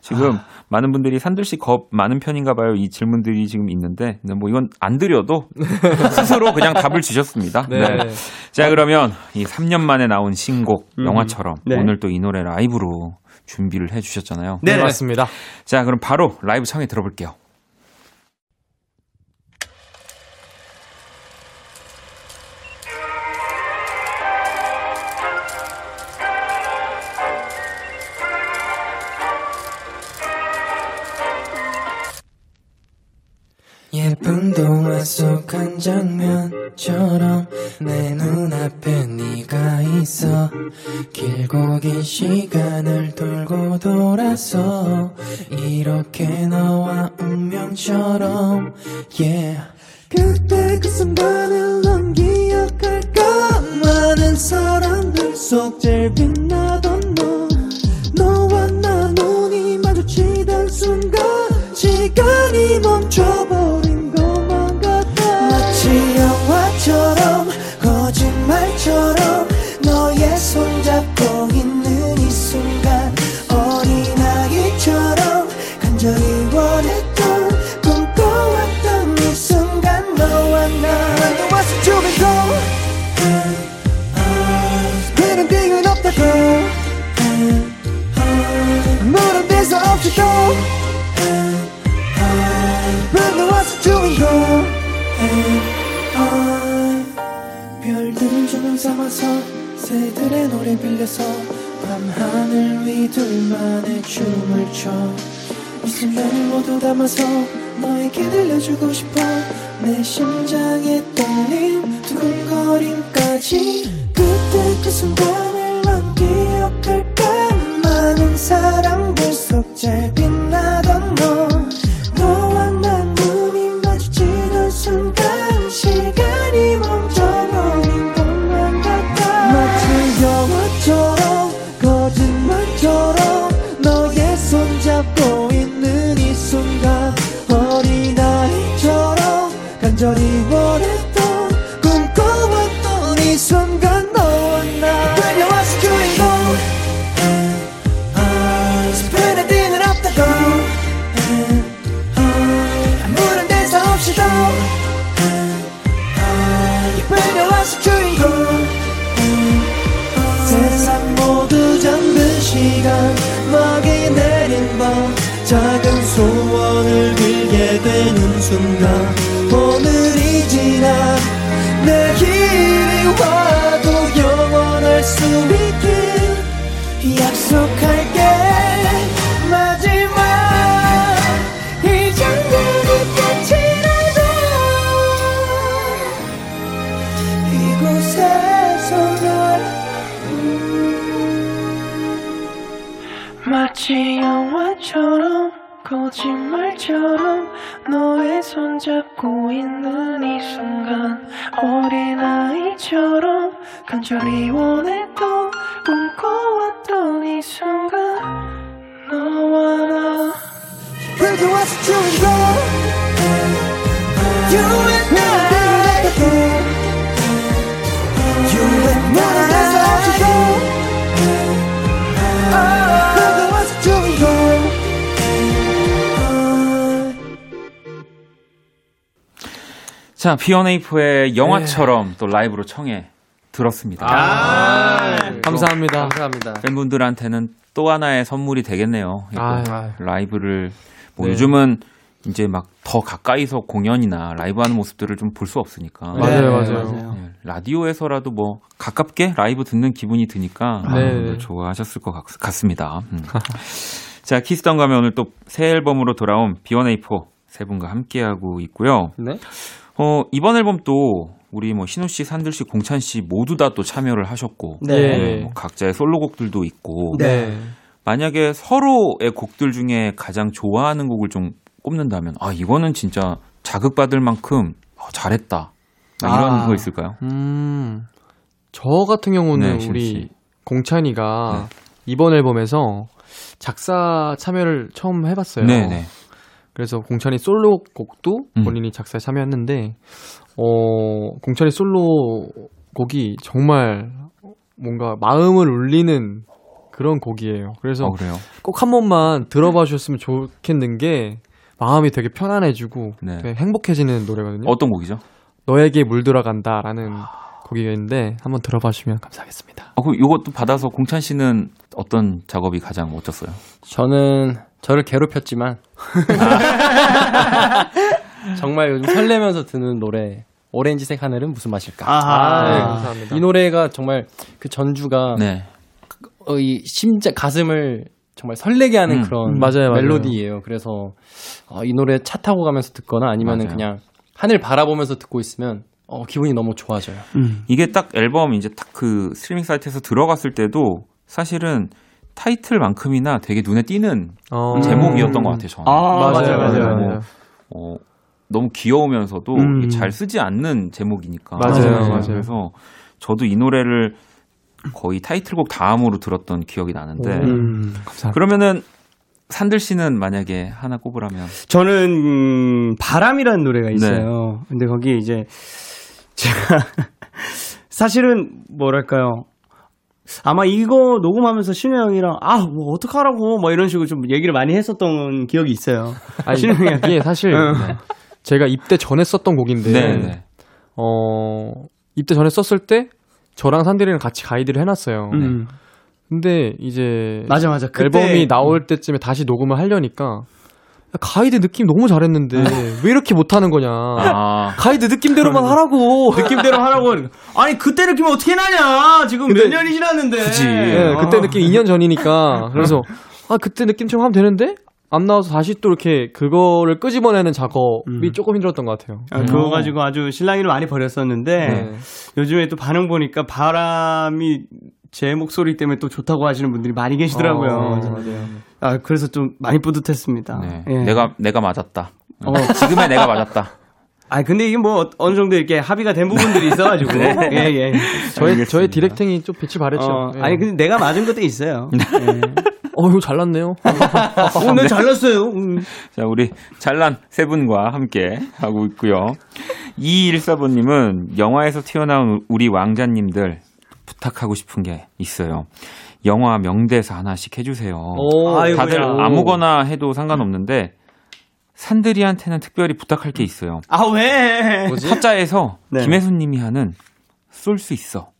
지금 많은 분들이 산들씨 겁 많은 편인가 봐요. 이 질문들이 지금 있는데 근데 뭐 이건 안 드려도 스스로 그냥 답을 주셨습니다. 네. 네. 자 그러면 이 3년 만에 나온 신곡 음. 영화처럼 네. 오늘 또 이 노래 라이브로 준비를 해 주셨잖아요. 네. 맞습니다. 자 그럼 바로 라이브 청해 들어볼게요. 예쁜 동화 속 한 장면처럼 내 눈앞에 네가 있어. 길고 긴 시간을 돌고 돌아서 이렇게 너 자, B1A4의 영화처럼 또 라이브로 청해 들었습니다. 아, 감사합니다. 감사합니다. 팬분들한테는 또 하나의 선물이 되겠네요. 이거 아유. 라이브를 뭐 네. 요즘은 이제 막 더 가까이서 공연이나 라이브 하는 모습들을 좀 볼 수 없으니까 맞아요, 네, 맞아요. 네, 라디오에서라도 뭐 가깝게 라이브 듣는 기분이 드니까 네. 여러분들 좋아하셨을 것 같, 습니다 자, 키스던 가면 오늘 또 새 앨범으로 돌아온 B1A4 세 분과 함께하고 있고요. 네. 어, 이번 앨범 또 우리 뭐 신우 씨, 산들 씨, 공찬 씨 모두 다 또 참여를 하셨고 네. 뭐 각자의 솔로곡들도 있고 네. 만약에 서로의 곡들 중에 가장 좋아하는 곡을 좀 꼽는다면 아 이거는 진짜 자극받을 만큼 어, 잘했다 아, 이런 아. 거 있을까요? 음, 저 같은 경우는 네, 우리 씨. 공찬이가 이번 앨범에서 작사 참여를 처음 해봤어요. 네네 그래서 공찬이 솔로 곡도 음. 본인이 작사에 참여했는데, 어, 공찬이 솔로 곡이 정말 뭔가 마음을 울리는 그런 곡이에요. 그래서 어, 그래요. 꼭한 번만 들어봐 주셨으면 좋겠는 게 마음이 되게 편안해지고 네. 되게 행복해지는 노래거든요. 어떤 곡이죠? 너에게 물들어간다라는 곡이 있는데 한번 들어봐 주시면 감사하겠습니다. 어, 그럼 이것도 받아서 공찬 씨는 어떤 작업이 가장 멋졌어요? 저는 저를 괴롭혔지만 정말 요즘 설레면서 듣는 노래 오렌지색 하늘은 무슨 맛일까? 아하. 네, 네. 감사합니다. 이 노래가 정말 그 전주가 네. 어, 이 심장 가슴을 정말 설레게 하는 음, 그런 음, 맞아요, 맞아요. 멜로디예요. 그래서 어, 이 노래 차 타고 가면서 듣거나 아니면은 맞아요. 그냥 하늘 바라보면서 듣고 있으면 어, 기분이 너무 좋아져요. 이게 딱 앨범 이제 딱 그 스트리밍 사이트에서 들어갔을 때도 사실은 타이틀만큼이나 되게 눈에 띄는 어, 제목이었던 것 같아요. 저는. 아, 맞아요, 맞아요, 맞아요. 맞아요. 어, 너무 귀여우면서도 음. 잘 쓰지 않는 제목이니까. 맞아요, 맞아요. 맞아요. 그래서 저도 이 노래를 거의 타이틀곡 다음으로 들었던 기억이 나는데. 음. 감사합니다. 그러면은 산들 씨는 만약에 하나 꼽으라면 저는 음, 바람이라는 노래가 있어요. 근데 거기 이제 제가 사실은 뭐랄까요? 아마 이거 녹음하면서 신우 형이랑 아 뭐 어떡하라고 뭐 이런 식으로 좀 얘기를 많이 했었던 기억이 있어요. 아니, 신우 형이 이게 사실 응. 제가 입대 전에 썼던 곡인데, 네, 네. 어, 입대 전에 썼을 때 저랑 산들이랑 같이 가이드를 해놨어요. 음. 근데 이제 맞아 맞아. 그때 앨범이 나올 때쯤에 다시 녹음을 하려니까 가이드 느낌 너무 잘했는데 왜 이렇게 못하는 거냐. 아, 가이드 느낌대로만 하라고. 느낌대로 하라고 아니 그때 느낌 어떻게 나냐 지금 몇 년이 지났는데 그치. 네, 그때 아. 느낌 2년 전이니까. 그래서 아 그때 느낌처럼 하면 되는데 안 나와서 다시 또 이렇게 그거를 끄집어내는 작업이 음. 조금 힘들었던 것 같아요. 아, 그거 가지고 아주 신랑이를 많이 버렸었는데 네. 요즘에 또 반응 보니까 바람이 제 목소리 때문에 또 좋다고 하시는 분들이 많이 계시더라고요. 어, 그래서, 맞아요. 아, 그래서 좀 많이 뿌듯했습니다. 네. 예. 내가 내가 맞았다. 어. 지금의 내가 맞았다. 아 근데 이게 뭐 어느 정도 이렇게 합의가 된 부분들이 있어가지고 네. 예, 예. 저의 저의 디렉팅이 좀 빛을 발했죠. 어, 예. 아니 근데 내가 맞은 것도 있어요. 예. 어 이거 잘났네요. 어, 네, 잘났어요. 음. 자, 우리 잘난 세 분과 함께 하고 있고요. 2214번님은 영화에서 튀어나온 우리 왕자님들 부탁하고 싶은 게 있어요. 영화 명대사 하나씩 해주세요. 오, 아이고야. 다들 오. 아무거나 해도 상관없는데 산들이한테는 특별히 부탁할 게 있어요. 아 왜? 타짜에서 네. 김혜수님이 하는 쏠 수 있어.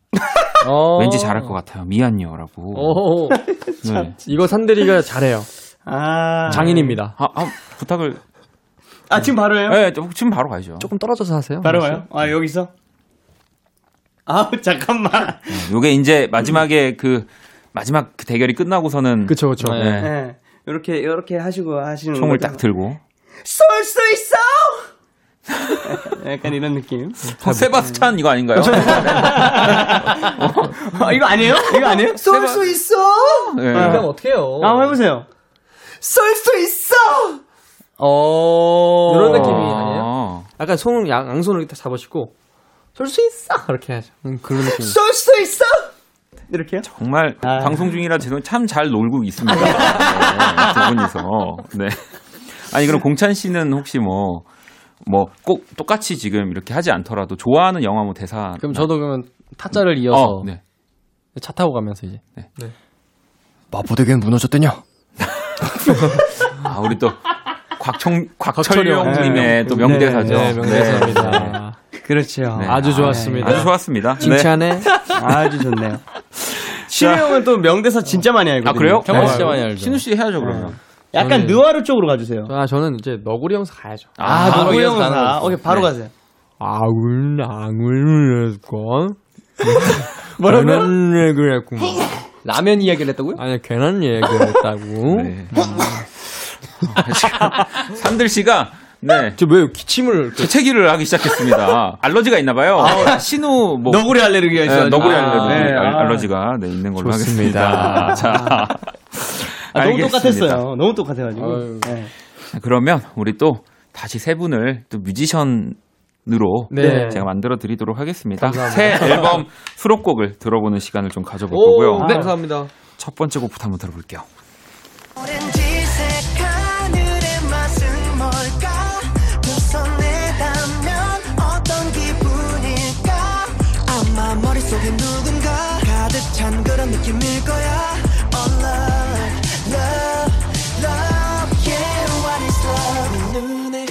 어. 왠지 잘할 것 같아요. 미안요라고. 오, 네. 이거 산들이가 잘해요. 아 장인입니다. 아, 아, 부탁을. 아 지금 바로 해요? 네, 지금 바로 가야죠. 조금 떨어져서 하세요. 바로 가요? 아 여기서? 아 잠깐만. 네, 요게 이제 마지막에 그 마지막 그 대결이 끝나고서는 그쵸 그쵸. 네. 네. 이렇게 이렇게 하시고 하시는 총을 거죠? 딱 들고 쏠 수 있어. 약간 이런 느낌. 어, 세바스찬 이거 아닌가요? 어, 이거 아니에요? 이거 아니에요? 쏠 수 있어. 네. 아. 어떻게 해요? 아, 한번 해보세요. 쏠 수 있어! 어. 이런 느낌이 아. 아니에요? 약간 손, 양, 양손을 이렇게 잡으시고, 쏠 수 있어! 이렇게 해야죠. 음, 그런 느낌. 쏠 수 있어! 이렇게요? 정말 아. 방송 중이라 죄송 참잘 놀고 있습니다. 네, 두 분이서. 네. 아니 그럼 공찬 씨는 혹시 뭐 뭐 꼭 똑같이 지금 이렇게 하지 않더라도 좋아하는 영화 뭐 대사 그럼 저도 그러면 타짜를 이어서 어, 네. 차 타고 가면서 이제 네. 마포대교는 무너졌더냐? 아 우리 또 곽청 곽철용. 곽철용님의 네. 또 명대사죠. 네, 명대사입니다. 그렇죠. 네. 아주 좋았습니다. 아주 좋았습니다. 칭찬해. 아주 좋네요. 신우 형은 또 명대사 진짜 많이 알거든요. 아 그래요? 정말 어, 진짜 많이 알죠. 신우 씨 해야죠 그러면. 약간 저는- 느와르 쪽으로 가주세요. 아, 저는 이제 너구리 형사 가야죠. 아, 아, 너구 이어서 형사. 가는 거죠. 오케이, 바로 네. 가세요. 아울, 아울, 건. 뭐라고요? 괜한 얘기를 했구만. 라면 이야기를 했다고요? 아니, 괜한 얘기를 했다고. 네. 산들 씨가 네 저 왜 기침을. 재채기를 하기 시작했습니다. 알러지가 있나 봐요. 신우 뭐 너구리 알레르기가 있어요. 네, 너구리 아, 알러지, 네, 알- 아. 알러지가 네, 있는 걸로 좋습니다. 하겠습니다. 자, 아, 너무. 똑같았어요. 너무 똑같아 가지고. 아유. 네. 자, 그러면 우리 또 다시 세 분을 또 뮤지션 으로 네. 제가 만들어 드리도록 하겠습니다. 감사합니다. 새 앨범 수록곡을 들어보는 시간을 좀 가져볼 오, 거고요. 네. 감사합니다. 첫 번째 곡부터 한번 들어볼게요. 오렌지 속에 누군가 가득 찬 그런 느낌일 거야 Oh love, love, love Yeah, what is love 네 눈에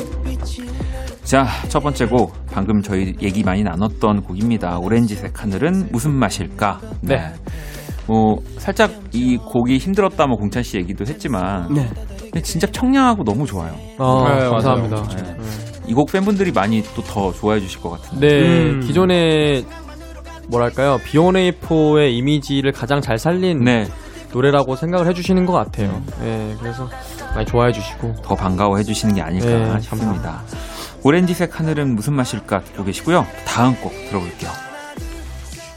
자, 첫 번째 곡 방금 저희 얘기 많이 나눴던 곡입니다. 오렌지색 하늘은 무슨 맛일까? 네. 뭐 살짝 이 곡이 힘들었다 뭐 공찬 씨 얘기도 했지만 네. 근데 진짜 청량하고 너무 좋아요. 아, 네, 감사합니다. 맞아요. 이곡 팬분들이 많이 또 더 좋아해 주실 것 같은데. 네, 음. 기존의 뭐랄까요 비오네이포의 이미지를 가장 잘 살린 네. 노래라고 생각을 해주시는 것 같아요. 네, 그래서 많이 좋아해 주시고 더 반가워해 주시는 게 아닐까 네, 싶습니다. 오렌지색 하늘은 무슨 맛일까 듣고 계시고요. 다음 곡 들어볼게요.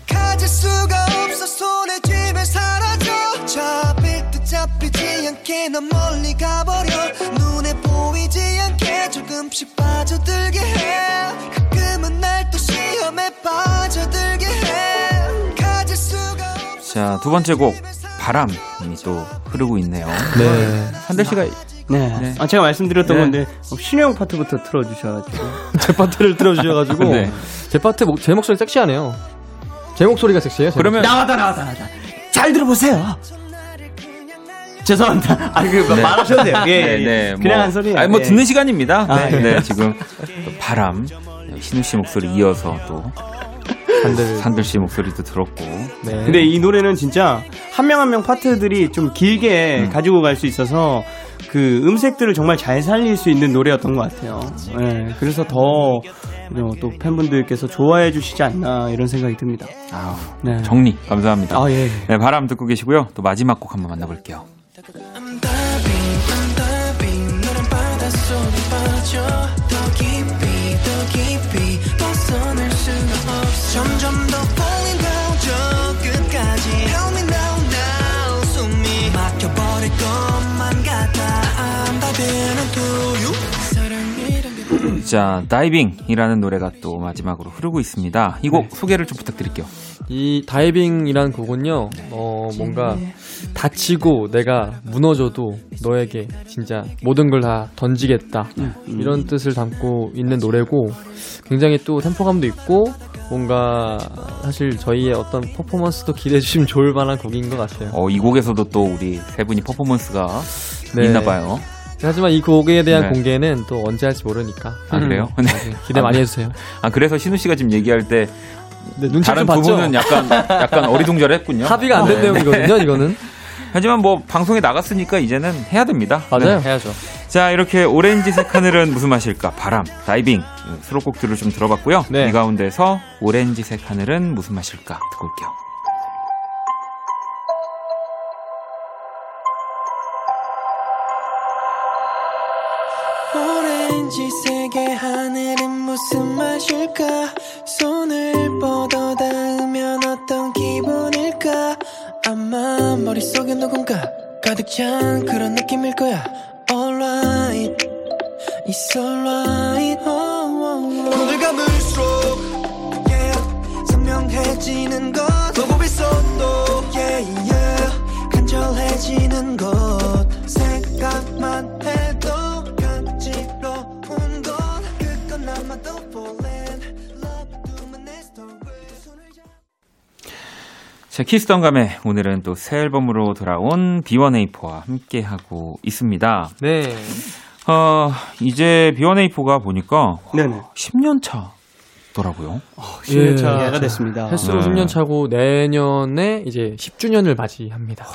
가질 수가 없어 손에 쥐면 사라져 잡힐 듯 잡히지 않게 넌 멀리 가버려 눈에 보이지 않게 조금씩 빠져들게 해 자, 두 번째 곡 바람이 또 흐르고 있네요. 네. 한들 씨가 네. 네. 아, 제가 말씀드렸던 네. 건데, 어, 형 파트부터 틀어 주셔가지고. 제 파트를 들어주셔가지고 네. 제 파트 목- 제 목소리 섹시하네요. 제 목소리가 섹시해요. 제 그러면 나왔다, 나왔다, 나왔다. 잘 들어보세요. 죄송합니다. 아, 그, 네. 말하셔도 돼요. 예, 네, 예. 네. 그냥 뭐, 한 소리예요. 아니 뭐 예. 듣는 시간입니다. 아, 네, 예. 네, 지금 또 바람 신우 씨 목소리 이어서 또 산들. 산들 씨 목소리도 들었고 네. 근데 이 노래는 진짜 한명 한 명 파트들이 좀 길게 음. 가지고 갈 수 있어서 그 음색들을 정말 잘 살릴 수 있는 노래였던 것 같아요. 예, 그래서 더, 어, 또 팬분들께서 좋아해 주시지 않나 이런 생각이 듭니다. 아우, 네. 정리 감사합니다. 아, 예. 네, 바람 듣고 계시고요. 또 마지막 곡 한번 만나볼게요. 게 자, 다이빙이라는 노래가 또 마지막으로 흐르고 있습니다. 이 곡 소개를 좀 부탁드릴게요. 이 다이빙이란 곡은요, 어, 뭔가 다치고 내가 무너져도 너에게 진짜 모든 걸 다 던지겠다. 이런 뜻을 담고 있는 노래고, 굉장히 또 템포감도 있고, 뭔가 사실 저희의 어떤 퍼포먼스도 기대해 주시면 좋을 만한 곡인 것 같아요. 어, 이 곡에서도 또 우리 세 분이 퍼포먼스가 네. 있나 봐요. 하지만 이 곡에 대한 네. 공개는 또 언제 할지 모르니까. 아, 그래요? 네. 나중에 기대 많이 아, 네. 해주세요. 아, 그래서 신우 씨가 지금 얘기할 때 네, 눈치 다른 좀두 봤죠? 분은 약간 약간 어리둥절했군요. 합의가 안된 네. 내용이거든요, 이거는. 하지만 뭐 방송에 나갔으니까 이제는 해야 됩니다. 맞아요. 네. 해야죠. 자 이렇게 오렌지색 하늘은 무슨 맛일까? 바람, 다이빙 수록곡들을 좀 들어봤고요. 네. 이 가운데서 오렌지색 하늘은 무슨 맛일까? 듣고 올게요. 오렌지색의 하늘은 무슨 맛일까? 손을 뻗어 닿으면 어떤 기분일까? 아마 머릿속에 누군가 가득 찬 그런 느낌일 거야. Alright. It's alright. Oh, oh, oh. 자, 키스던 감에 오늘은 또 새 앨범으로 돌아온 B1A4와 함께 하고 있습니다. 네. 어, 이제 B1A4가 보니까 네네. 10년 차 더라고요. 10년 차가 됐습니다. 횟수로 네. 10년 차고 내년에 이제 10주년을 맞이합니다.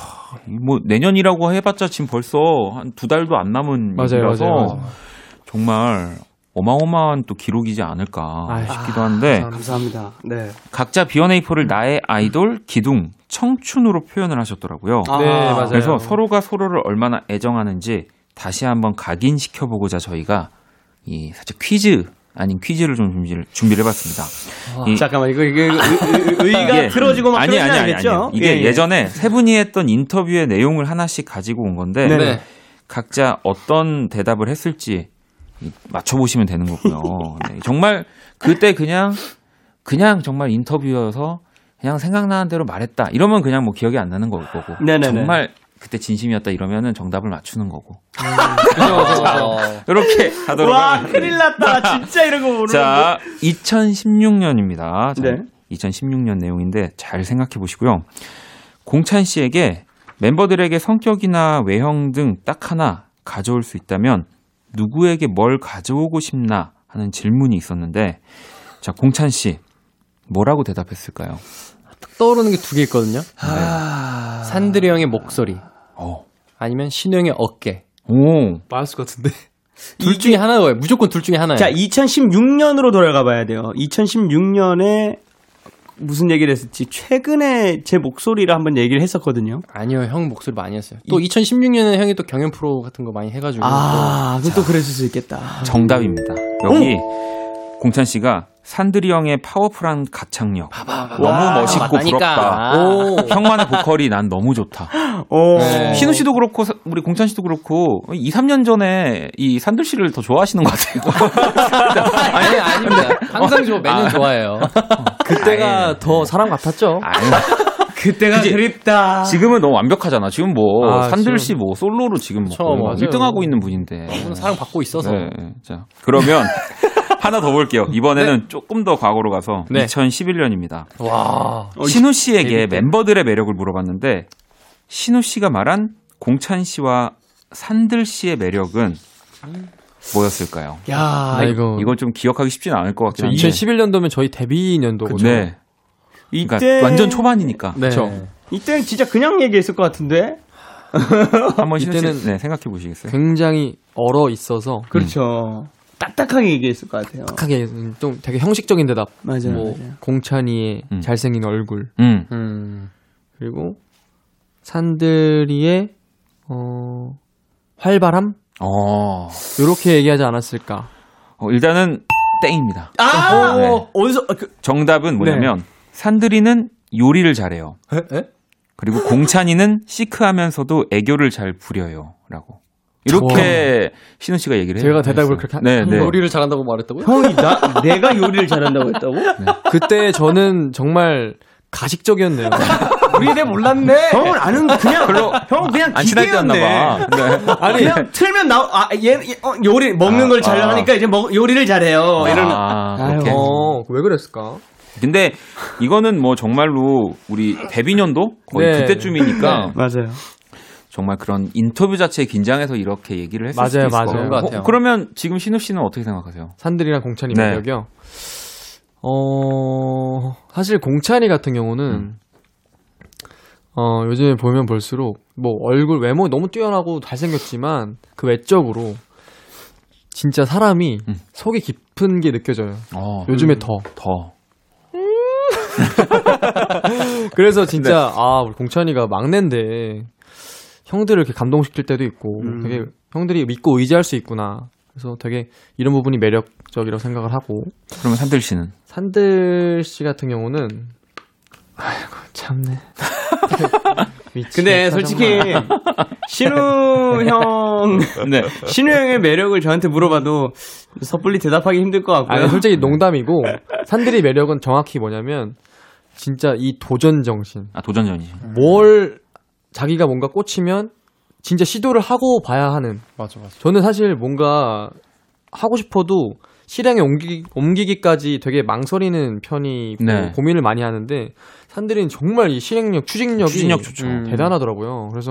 뭐 내년이라고 해봤자 지금 벌써 한 두 달도 안 남은 맞아요, 얘기라서 맞아요, 맞아요. 정말 어마어마한 또 기록이지 않을까 싶기도 한데 감사합니다. 네. 각자 B1A4를 나의 아이돌, 기둥, 청춘으로 표현을 하셨더라고요. 아, 네, 맞아요. 그래서 서로가 서로를 얼마나 애정하는지 다시 한번 각인시켜 보고자 저희가 이 살짝 퀴즈 아닌 퀴즈를 좀 준비를, 준비를 해봤습니다. 이- 잠깐만 이거 이게 의- 의- 의가 이게- 틀어지고 막 아니, 아니, 아니? 아니요. 이게 예, 예. 예, 전에세 분이 했던 인터뷰의 내용을 하나씩 가지고 온 건데 네네. 각자 어떤 대답을 했을지 이- 맞춰보시면 되는 거고요. 네, 정말 그때 그냥 그냥 정말 인터뷰여서 그냥 생각나는 대로 말했다. 이러면 그냥 뭐 기억이 안 나는 거- 거고 네네네. 정말 그때 진심이었다 이러면은 정답을 맞추는 거고 그죠, 이렇게 하도록 와 하겠습니다. 큰일 났다 진짜 이런 거 모르는데. 자, 2016년입니다. 자, 네. 2016년 내용인데 잘 생각해 보시고요. 공찬 씨에게 멤버들에게 성격이나 외형 등 딱 하나 가져올 수 있다면 누구에게 뭘 가져오고 싶나 하는 질문이 있었는데 자, 공찬 씨 뭐라고 대답했을까요? 딱 떠오르는 게 두 개 있거든요. 아. 산드리 형의 목소리 어. 아니면 신우 형의 어깨. 오. 맞을 것 같은데. 둘 중에 하나예요. 무조건 둘 중에 하나예요. 자 2016년으로 돌아가 봐야 돼요. 2016년에 무슨 얘기를 했었지? 최근에 제 목소리를 한번 얘기를 했었거든요. 아니요, 형 목소리 많이 했어요. 또 2016년에 형이 또 경연 프로 같은 거 많이 해가지고. 아, 그럼 또 그랬을 수 있겠다. 정답입니다. 여기 공찬 씨가 산드리 형의 파워풀한 가창력 너무 와, 멋있고 맞다니까. 부럽다. 오. 형만의 보컬이 난 너무 좋다. 오. 네. 신우 씨도 그렇고 사- 우리 공찬 씨도 그렇고 2, 3년 전에 이 산들 씨를 더 좋아하시는 것 같아요. 아니, 아닙니다. 항상 좋아, 매년 좋아해요. 그때가 더 사람 같았죠. 아니, 그때가? 그립다. 지금은 너무 완벽하잖아. 지금 뭐 아, 산들. 씨 뭐 솔로로 지금 뭐 그쵸, 거의 맞아요. 1등 하고 있는 분인데. 사랑 받고 있어서. 네, 네. 자, 그러면 하나 더 볼게요. 이번에는 조금 더 과거로 가서 네. 2011년입니다. 와. 신우 씨에게 멤버들의 매력을 물어봤는데 신우 씨가 말한 공찬 씨와 산들 씨의 매력은 뭐였을까요? 야, 아, 이거. 이걸 좀 기억하기 쉽지는 않을 것 같긴 한데. 2011년도면 저희 데뷔 년도거든요. 네. 그러니까 이때 완전 초반이니까. 네. 이때는 진짜 그냥 얘기했을 것 같은데. 한번 이때는 네, 생각해 보시겠어요? 굉장히 얼어 있어서 그렇죠. 딱딱하게 얘기했을 것 같아요. 하게 좀 되게 형식적인 대답. 맞아요. 뭐 맞아요. 공찬이의 음. 잘생긴 얼굴 음. 음. 그리고 산들이의 어 활발함 어. 이렇게 얘기하지 않았을까. 어, 일단은 땡입니다. 아, 네. 어디서 아, 그, 정답은 뭐냐면 산들이는 요리를 잘해요. 그리고 공찬이는 시크하면서도 애교를 잘 부려요라고. 이렇게 신우 씨가 얘기를 해요. 제가 대답을 그렇게 하- 네, 네. 요리를 잘한다고 말했다고요? 형이 나 내가 요리를 잘한다고 했다고? 그때 저는 정말 가식적이었네요. 우리네 몰랐네. 형은 아는 그냥 별로 형은 그냥 기계였네. 봐. 네. 아니 그냥 틀면 나아얘 어, 요리 먹는 걸잘 아. 하니까 이제 먹, 요리를 잘해요. 이런 아, 그렇게. 어, 왜 그랬을까? 근데 이거는 뭐 정말로 우리 데뷔 년도 거의 네. 그때쯤이니까 맞아요. 정말 그런 인터뷰 자체에 긴장해서 이렇게 얘기를 했을 맞아요, 수도 있을 맞아요. 것 같아요. 그러면 지금 신우 씨는 어떻게 생각하세요? 산들이랑 공찬이 네. 매력이요. 어, 사실 공찬이 같은 경우는 음. 어, 요즘에 보면 볼수록 뭐 얼굴 외모 너무 뛰어나고 잘생겼지만 그 외적으로 진짜 사람이 음. 속이 깊은 게 느껴져요. 어, 요즘에 더. 더. 그래서 진짜 아 우리 공찬이가 막내인데 형들을 이렇게 감동시킬 때도 있고 음. 되게 형들이 믿고 의지할 수 있구나. 그래서 되게 이런 부분이 매력적이라고 생각을 하고 그러면 산들 씨는 산들 씨 같은 경우는 아이고 참네. 근데 솔직히 신우 형, 네. 신우 형의 매력을 저한테 물어봐도 섣불리 대답하기 힘들 것 같고요. 아니, 솔직히 농담이고, 산들이 매력은 정확히 뭐냐면, 진짜 이 도전 정신. 아, 도전전이죠. 뭘, 자기가 뭔가 꽂히면, 진짜 시도를 하고 봐야 하는. 맞아, 맞아. 저는 사실 뭔가, 하고 싶어도, 실행에 옮기, 옮기기까지 되게 망설이는 편이고, 네. 고민을 많이 하는데, 산들이는 정말 이 실행력, 추진력이 추진력 좋죠. 음, 대단하더라고요. 그래서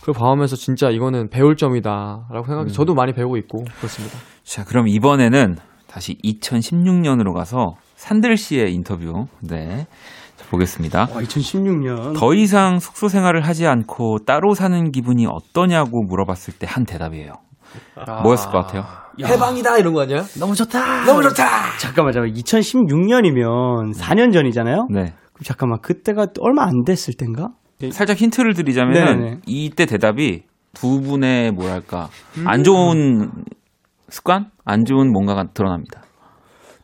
그걸 봐오면서 진짜 이거는 배울 점이다라고 생각해. 저도 많이 배우고 있고 그렇습니다. 자, 그럼 이번에는 다시 2016년으로 가서 산들 씨의 인터뷰, 네. 자, 보겠습니다. 와, 2016년. 더 이상 숙소 생활을 하지 않고 따로 사는 기분이 어떠냐고 물어봤을 때 한 대답이에요. 뭐였을 것 같아요? 해방이다 이런 거 아니야? 너무 좋다. 너무 좋다. 잠깐만, 잠깐만. 2016년이면 4년 전이잖아요? 네. 그럼 잠깐만, 그때가 또 얼마 안 됐을 땐가? 살짝 힌트를 드리자면 네네. 이때 대답이 두 분의 뭐랄까 안 좋은 습관, 안 좋은 뭔가가 드러납니다.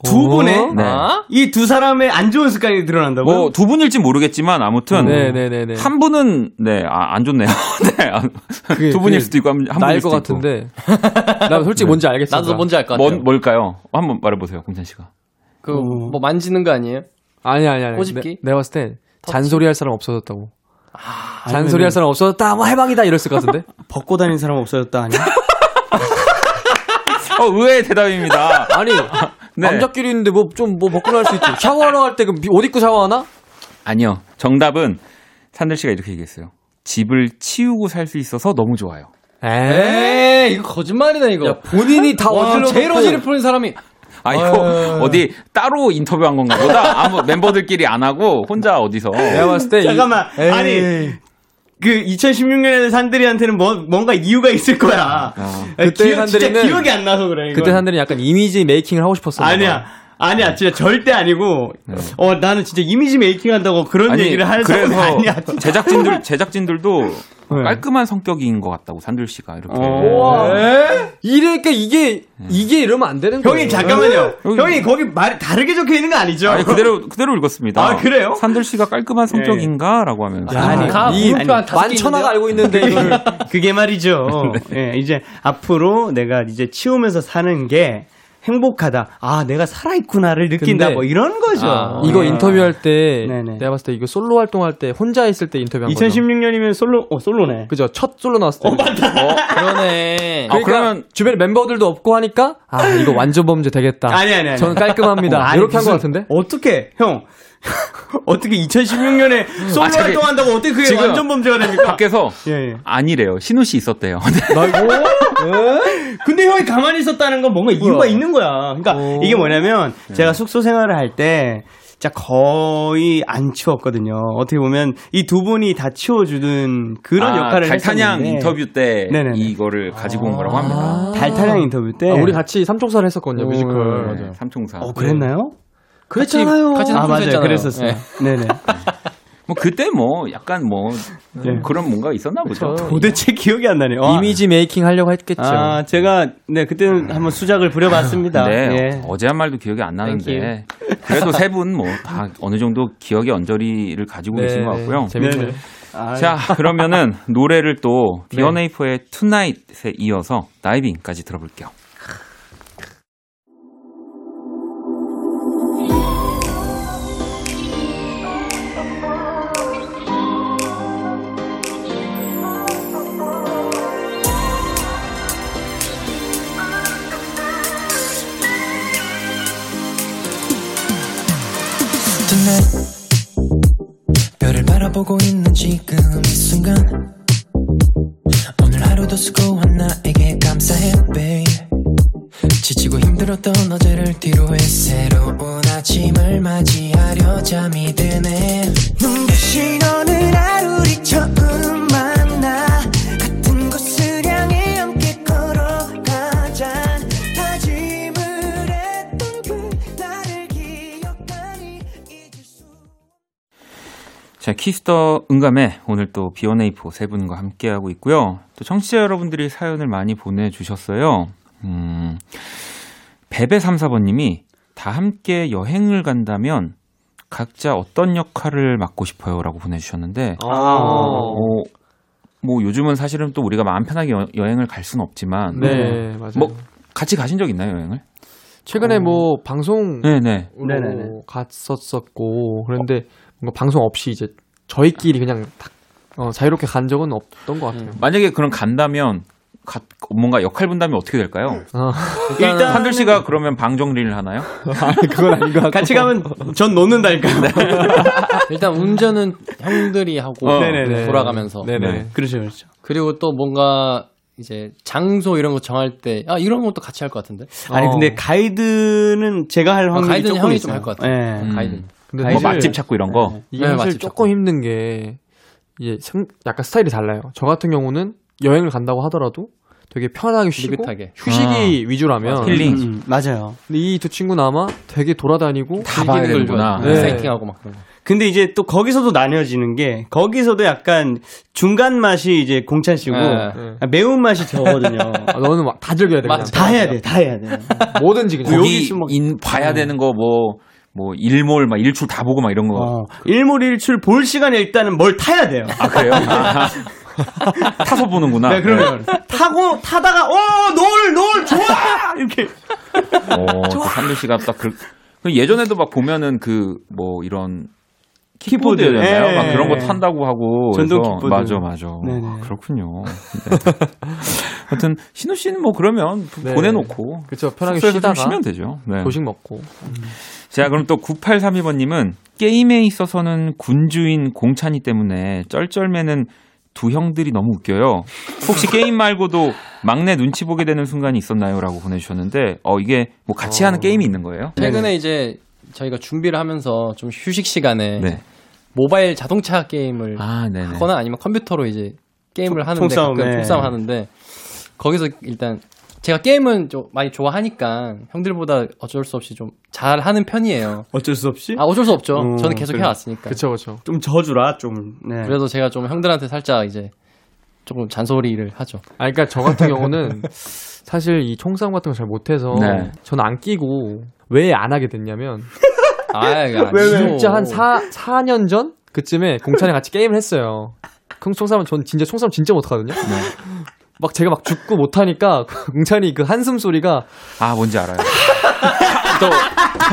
두 분의? 네. 이두 사람의 안 좋은 습관이 드러난다고요? 뭐두 분일지 모르겠지만 아무튼 네네네네. 한 분은 네, 아, 안 좋네요. 네. 아, 그게- 두 분일 그게 수도 있고 한, 한 나일 분일 것 수도 있고. 네. 같은데. 나 솔직히 뭔지 알겠어. 나도 뭔지 알것 뭐, 같아요. 뭘까요? 한번 말해 보세요, 공찬 씨가. 그 뭐 만지는 거 아니에요? 아니 아니 아니. 꼬집기? 내, 내가 봤을 때 잔소리 할 사람 없어졌다고. 아, 잔소리 할 사람 없어졌다. 뭐 해방이다 이랬을 것 같은데. 벗고 다니는 사람 없어졌다 아니야? 어, 의외의 대답입니다. 아니 네. 남자끼리 있는데 뭐 좀뭐 벗고 나갈 수 있지. 샤워하러 갈 때그옷 입고 샤워하나? 아니요. 정답은 산들 씨가 이렇게 얘기했어요. 집을 치우고 살 수 있어서 너무 좋아요. 에이, 이거 거짓말이다, 이거. 야, 본인이 다 와, 어디로 제일 어지를 푸는 사람이. 아, 이거 어디 따로 인터뷰한 건가 보다. 아무 멤버들끼리 안 하고 혼자 어디서. 내가 봤을 때 이- 잠깐만. 에이. 아니, 그 2016년에 산들이한테는 뭐, 뭔가 이유가 있을 거야. 그때 기억, 진짜 산들이는- 기억이 안 나서 그래. 이건. 그때 산들이 약간 이미지 메이킹을 하고 싶었어. 아니야. 아니야, 진짜 절대 아니고, 어, 나는 진짜 이미지 메이킹 한다고 그런 아니, 얘기를 할 사람이 그래서 아니야. 진짜. 제작진들 제작진들도 깔끔한 성격인 것 같다고 산들 씨가 이렇게. 우와. 이러니까 이게 이게 이러면 안 되는 거예요. 형님, 잠깐만요. 형님, 거기 말 다르게 적혀 있는 거 아니죠? 아니 그대로 그대로 읽었습니다. 아, 그래요? 산들 씨가 깔끔한 성격인가라고 하면서. 아니, 가, 이개 만천하가? 알고 있는데 이걸 그게 말이죠. 예, 이제 앞으로 내가 이제 치우면서 사는 게 행복하다. 아, 내가 살아있구나를 느낀다. 근데- 뭐 이런 거죠. 아, 이거 예. 인터뷰할 때 네네. 내가 봤을 때 이거 솔로 활동할 때 혼자 있을 때 인터뷰한 거죠. 2016년이면 솔로, 어, 솔로네. 그죠? 첫 솔로 나왔을 때. 어, 그러네. 아, 그러니까 그러면 주변에 멤버들도 없고 하니까 아 이거 완전 범죄 되겠다. 아니, 아니, 아니. 저는 깔끔합니다. 아니, 이렇게 한 것 같은데. 어떻게, 형. 어떻게 2016년에 솔로 아, 저기- 활동한다고 어떻게 그게 지금 완전 범죄가 됩니까? 밖에서 예, 예. 아니래요. 신우 씨 있었대요. 근데 형이 가만히 있었다는 건 뭔가 이유가 있는 거야. 그러니까 오. 이게 뭐냐면 제가 숙소 생활을 할 때 진짜 거의 안 치웠거든요. 어떻게 보면 이 두 분이 다 치워주는 그런 아, 역할을 했었는데 인터뷰 때 네네네. 이거를 가지고 온 거라고 합니다. 달타냥 인터뷰 때 아, 우리 같이 삼총사를 했었거든요 뮤지컬. 네, 삼총사. 어 그랬나요? 그랬잖아요. 같이 아 삼총사 맞아요. 그랬었어요. 네. 네네. 뭐 그때 뭐 약간 뭐 네. 그런 뭔가 있었나 보죠. 도대체 기억이 안 나네요. 와. 이미지 making 하려고 했겠죠. 아 제가 네 그때는 한번 수작을 부려봤습니다. 네, 예. 어제 한 말도 기억이 안 나는데 그래도 세 분 뭐 다 어느 정도 기억의 언저리를 가지고 네, 계신 것 같고요. 재밌네요. 네네. 아, 자, 그러면은 노래를 또 네. 비어네이프의 투나잇에 이어서 다이빙까지 들어볼게요. 바 키스 더 공감에 오늘 또 B1A4 세 분과 함께하고 있고요. 또 청취자 여러분들이 사연을 많이 보내주셨어요. 음, 베베34번님이 다 함께 여행을 간다면 각자 어떤 역할을 맡고 싶어요 라고 보내주셨는데 아. 어, 뭐 요즘은 사실은 또 우리가 마음 편하게 여, 여행을 갈 수는 없지만 네, 맞아요. 뭐 같이 가신 적 있나요 여행을? 최근에 뭐 방송 네네. 네네네. 갔었었고 그런데 뭔가 방송 없이 이제 저희끼리 그냥 딱 어, 자유롭게 간 적은 없던 것 같아요. 만약에 그럼 간다면 가- 뭔가 역할 분담이 어떻게 될까요? 어. 일단은- 한들 씨가 그러면 방 정리를 하나요? 그건 아닌 것 같고. 같이 가면 전 놓는다니까요. 일단 운전은 형들이 하고 어. 네네네. 돌아가면서 네네. 그렇죠, 그렇죠. 그리고 또 뭔가 이제 장소 이런 거 정할 때 아 이런 것도 같이 할 것 같은데 아니 어. 근데 가이드는 제가 할 아, 확률이 가이드는 조금 형이. 좀 할 것 같아요. 예. 음. 가이드 근데 뭐 사실 맛집 찾고 이런 거. 이게 네, 사실 맛집 조금 힘든 게 이게 생- 약간 스타일이 달라요. 저 같은 경우는 여행을 간다고 하더라도 되게 편하게 쉬고 느긋하게. 휴식이 위주라면 힐링. 음, 음, 맞아요. 근데 이 두 친구는 아마 되게 돌아다니고 다 봐야 되는구나. 네. 세팅하고 막 그런 거. 근데 이제 또 거기서도 나뉘어지는 게 거기서도 약간 중간 맛이 이제 공찬 씨고 네. 아, 매운 맛이 저거든요. 아, 너는 막다 즐겨야 돼. 그냥. 맞아. 다 해야 돼, 다 해야 돼. 뭐든지 그냥. 여기 인 봐야 되는 거 뭐 뭐 일몰 막 일출 다 보고 막 이런 거. 어, 일몰 일출 볼 시간에 일단은 뭘 타야 돼요. 아 그래요? 아, 타서 보는구나. 네, 그러면 타고 타다가 어 노을 노을 좋아 이렇게 어, 또 산들 씨가 딱 그, 그 예전에도 막 보면은 그 뭐 이런 킥보드. 킥보드였나요? 예, 막 그런 거 예. 탄다고 하고 전동 킥보드. 맞아 맞아. 네네. 아, 그렇군요. 네. 하여튼 신우 씨는 뭐 그러면 네. 보내놓고 그쵸, 편하게 쉬다가 쉬면 되죠. 네. 조식 먹고. 자, 그럼 또 9832번님은 게임에 있어서는 군주인 공찬이 때문에 쩔쩔매는 두 형들이 너무 웃겨요. 혹시 게임 말고도 막내 눈치 보게 되는 순간이 있었나요? 라고 보내주셨는데, 어, 이게 뭐 같이 하는 게임이 있는 거예요? 최근에 이제 저희가 준비를 하면서 좀 휴식 시간에 네. 모바일 자동차 게임을 아. 하거나 아니면 컴퓨터로 이제 게임을 총- 하는데 총싸움, 가끔 네. 총싸움 하는데 거기서 일단 제가 게임은 좀 많이 좋아하니까 형들보다 어쩔 수 없이 좀 잘하는 편이에요. 어쩔 수 없이 아 어쩔 수 없죠. 음, 저는 계속 그래. 해왔으니까. 그쵸, 그쵸. 좀 져주라 좀. 네. 그래서 제가 좀 형들한테 살짝 이제 조금 잔소리를 하죠. 아, 그러니까 저 같은 경우는 사실 이 총싸움 같은 거 잘 못해서 네. 저는 안 끼고 왜 안 하게 됐냐면 아? 진짜 한 4, 4년 전 그쯤에 공찬이랑 같이 게임을 했어요. 그 총싸움은 전 진짜 총싸움 진짜 못하거든요. 막 제가 막 죽고 못하니까 공찬이 그 한숨 소리가 아, 뭔지 알아요. 또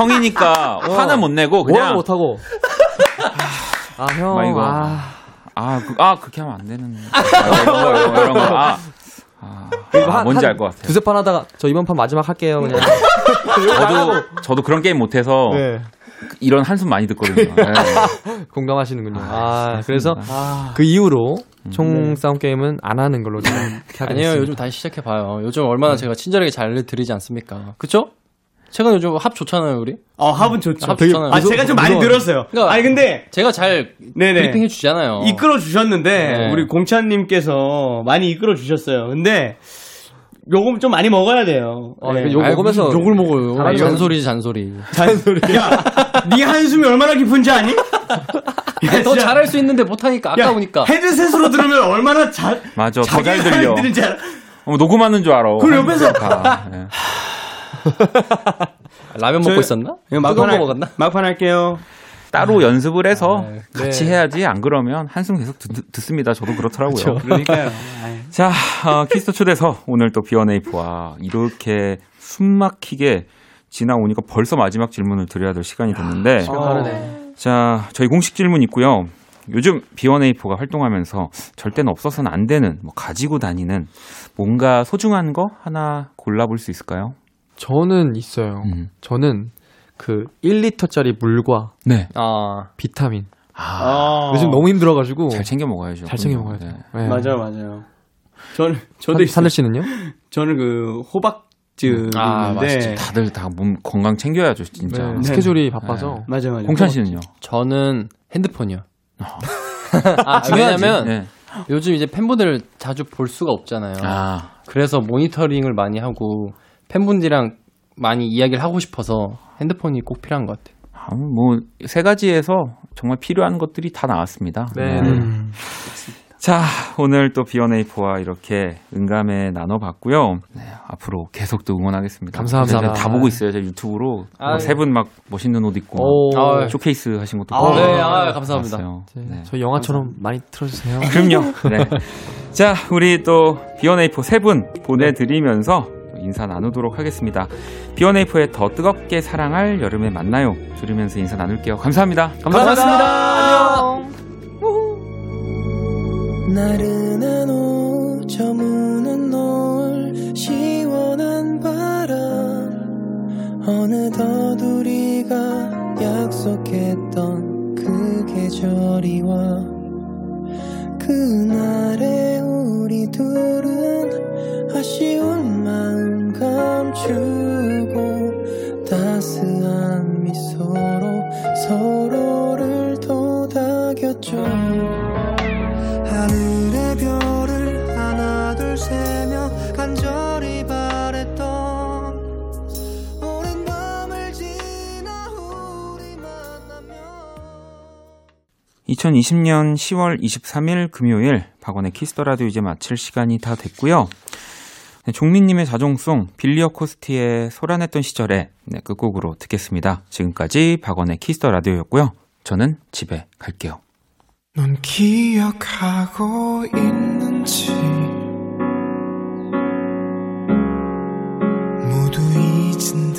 형이니까 화는 못 내고 그냥 못하고 아 형, 막 이거. 아, 아, 그, 아 그렇게 하면 안 되는. 아, 이런 거, 이런 거, 이런 거. 아, 아, 아, 한- 뭔지 한알것 같아요. 두세 판 하다가 저 이번 판 마지막 할게요 그냥. 저도 저도 그런 게임 못해서 네. 이런 한숨 많이 듣거든요. 네. 공감하시는군요. 아, 그래서 아, 그 이후로 총 싸움 게임은 안 하는 걸로 좀 이렇게 하게 아니에요. 요즘 다시 시작해 봐요. 요즘 얼마나 제가 친절하게 잘 드리지 않습니까? 그쵸? 최근 요즘 합 좋잖아요, 우리. 어 합은 좋죠. 합 좋잖아요. 아 제가 좀 많이 무서워요. 늘었어요. 그러니까- 아니 근데 제가 잘 네네. 브리핑 해주잖아요. 이끌어 주셨는데 네. 우리 공찬님께서 많이 이끌어 주셨어요. 근데 요금 좀 많이 먹어야 돼요. 어, 네. 욕 먹으면서 욕을 먹어요. 아, 잔소리지 잔소리. 잔소리. 야, 네 한숨이 얼마나 깊은지 아니? 야, 더. 잘할 수 있는데 못하니까 야, 아까우니까. 헤드셋으로 들으면 얼마나 잘 맞아, 더 잘 들려. 알아. 어, 녹음하는 줄 알아. 그걸 옆에서- 다. 네. 라면 먹고 있었나? 이거 막판, 먹었나? 막판 할게요. 따로 연습을 해서 같이 네. 해야지 안 그러면 한숨 계속 듣, 습니다 저도 그렇더라고요. 그러니까요. 아이. 자, 어, 키스 더 초대석 오늘 또 B1A4와 이렇게 숨막히게 지나오니까 벌써 마지막 질문을 드려야 될 시간이 됐는데 빠르네. 자, 저희 공식 질문 있고요. 요즘 B1A4가 활동하면서 절대는 없어서는 안 되는 뭐 가지고 다니는 뭔가 소중한 거 하나 골라볼 수 있을까요? 저는 있어요. 음. 저는 그 1리터짜리 물과 네. 아, 비타민. 아, 요즘 너무 힘들어가지고 잘 챙겨 먹어야죠. 잘 챙겨. 먹어야죠. 네. 네. 맞아요, 맞아요. 저는 저도. 산들 씨는요? 저는 그 호박즙 아, 있는데 맛있지. 다들 다 몸 건강 챙겨야죠, 진짜. 네, 스케줄이 바빠서. 맞아요, 맞아요. 홍찬 씨는요? 저는 핸드폰이요. 아, 왜냐면 네. 요즘 이제 팬분들 자주 볼 수가 없잖아요. 아, 그래서 모니터링을 많이 하고 팬분들이랑 많이 이야기를 하고 싶어서 핸드폰이 꼭 필요한 것 같아요. 아, 뭐, 세 가지에서 정말 필요한 것들이 다 나왔습니다. 네. 음. 자, 오늘 또 B1A4와 이렇게 응감에 나눠봤고요. 네, 앞으로 계속 또 응원하겠습니다. 감사합니다. 저는 다 보고 있어요. 제 유튜브로 아, 세분 막 멋있는 옷 입고 아, 쇼케이스 하신 것도 아, 보고 네, 아, 감사합니다. 봤어요. 네. 저희 영화처럼 많이 틀어주세요. 그럼요. 네. 자, 우리 또 B1A4 세분 보내드리면서 인사 나누도록 하겠습니다. B1A4의 더 뜨겁게 사랑할 여름에 만나요. 들으면서 인사 나눌게요. 감사합니다. 감사합니다. 안녕. 나른한 오후 저무는 노을 시원한 바람 어느덧 우리가 약속했던 그 계절이 와 그날의 우리 둘은 아쉬움 감추고 따스한 미소로 서로를 도닥였죠 하늘의 별을 하나 둘 세며 간절히 바랬던 오랜 밤을 지나 우리 만나면 2020년 10월 23일 금요일 박원의 키스 더 라디오 이제 마칠 시간이 다 됐고요. 네, 종민님의 자정송 빌리어 코스티의 소란했던 시절에 네, 그 끝곡으로 듣겠습니다. 지금까지 박원의 키스 더 라디오였고요. 저는 집에 갈게요. 넌 기억하고 있는지 모두 잊은다.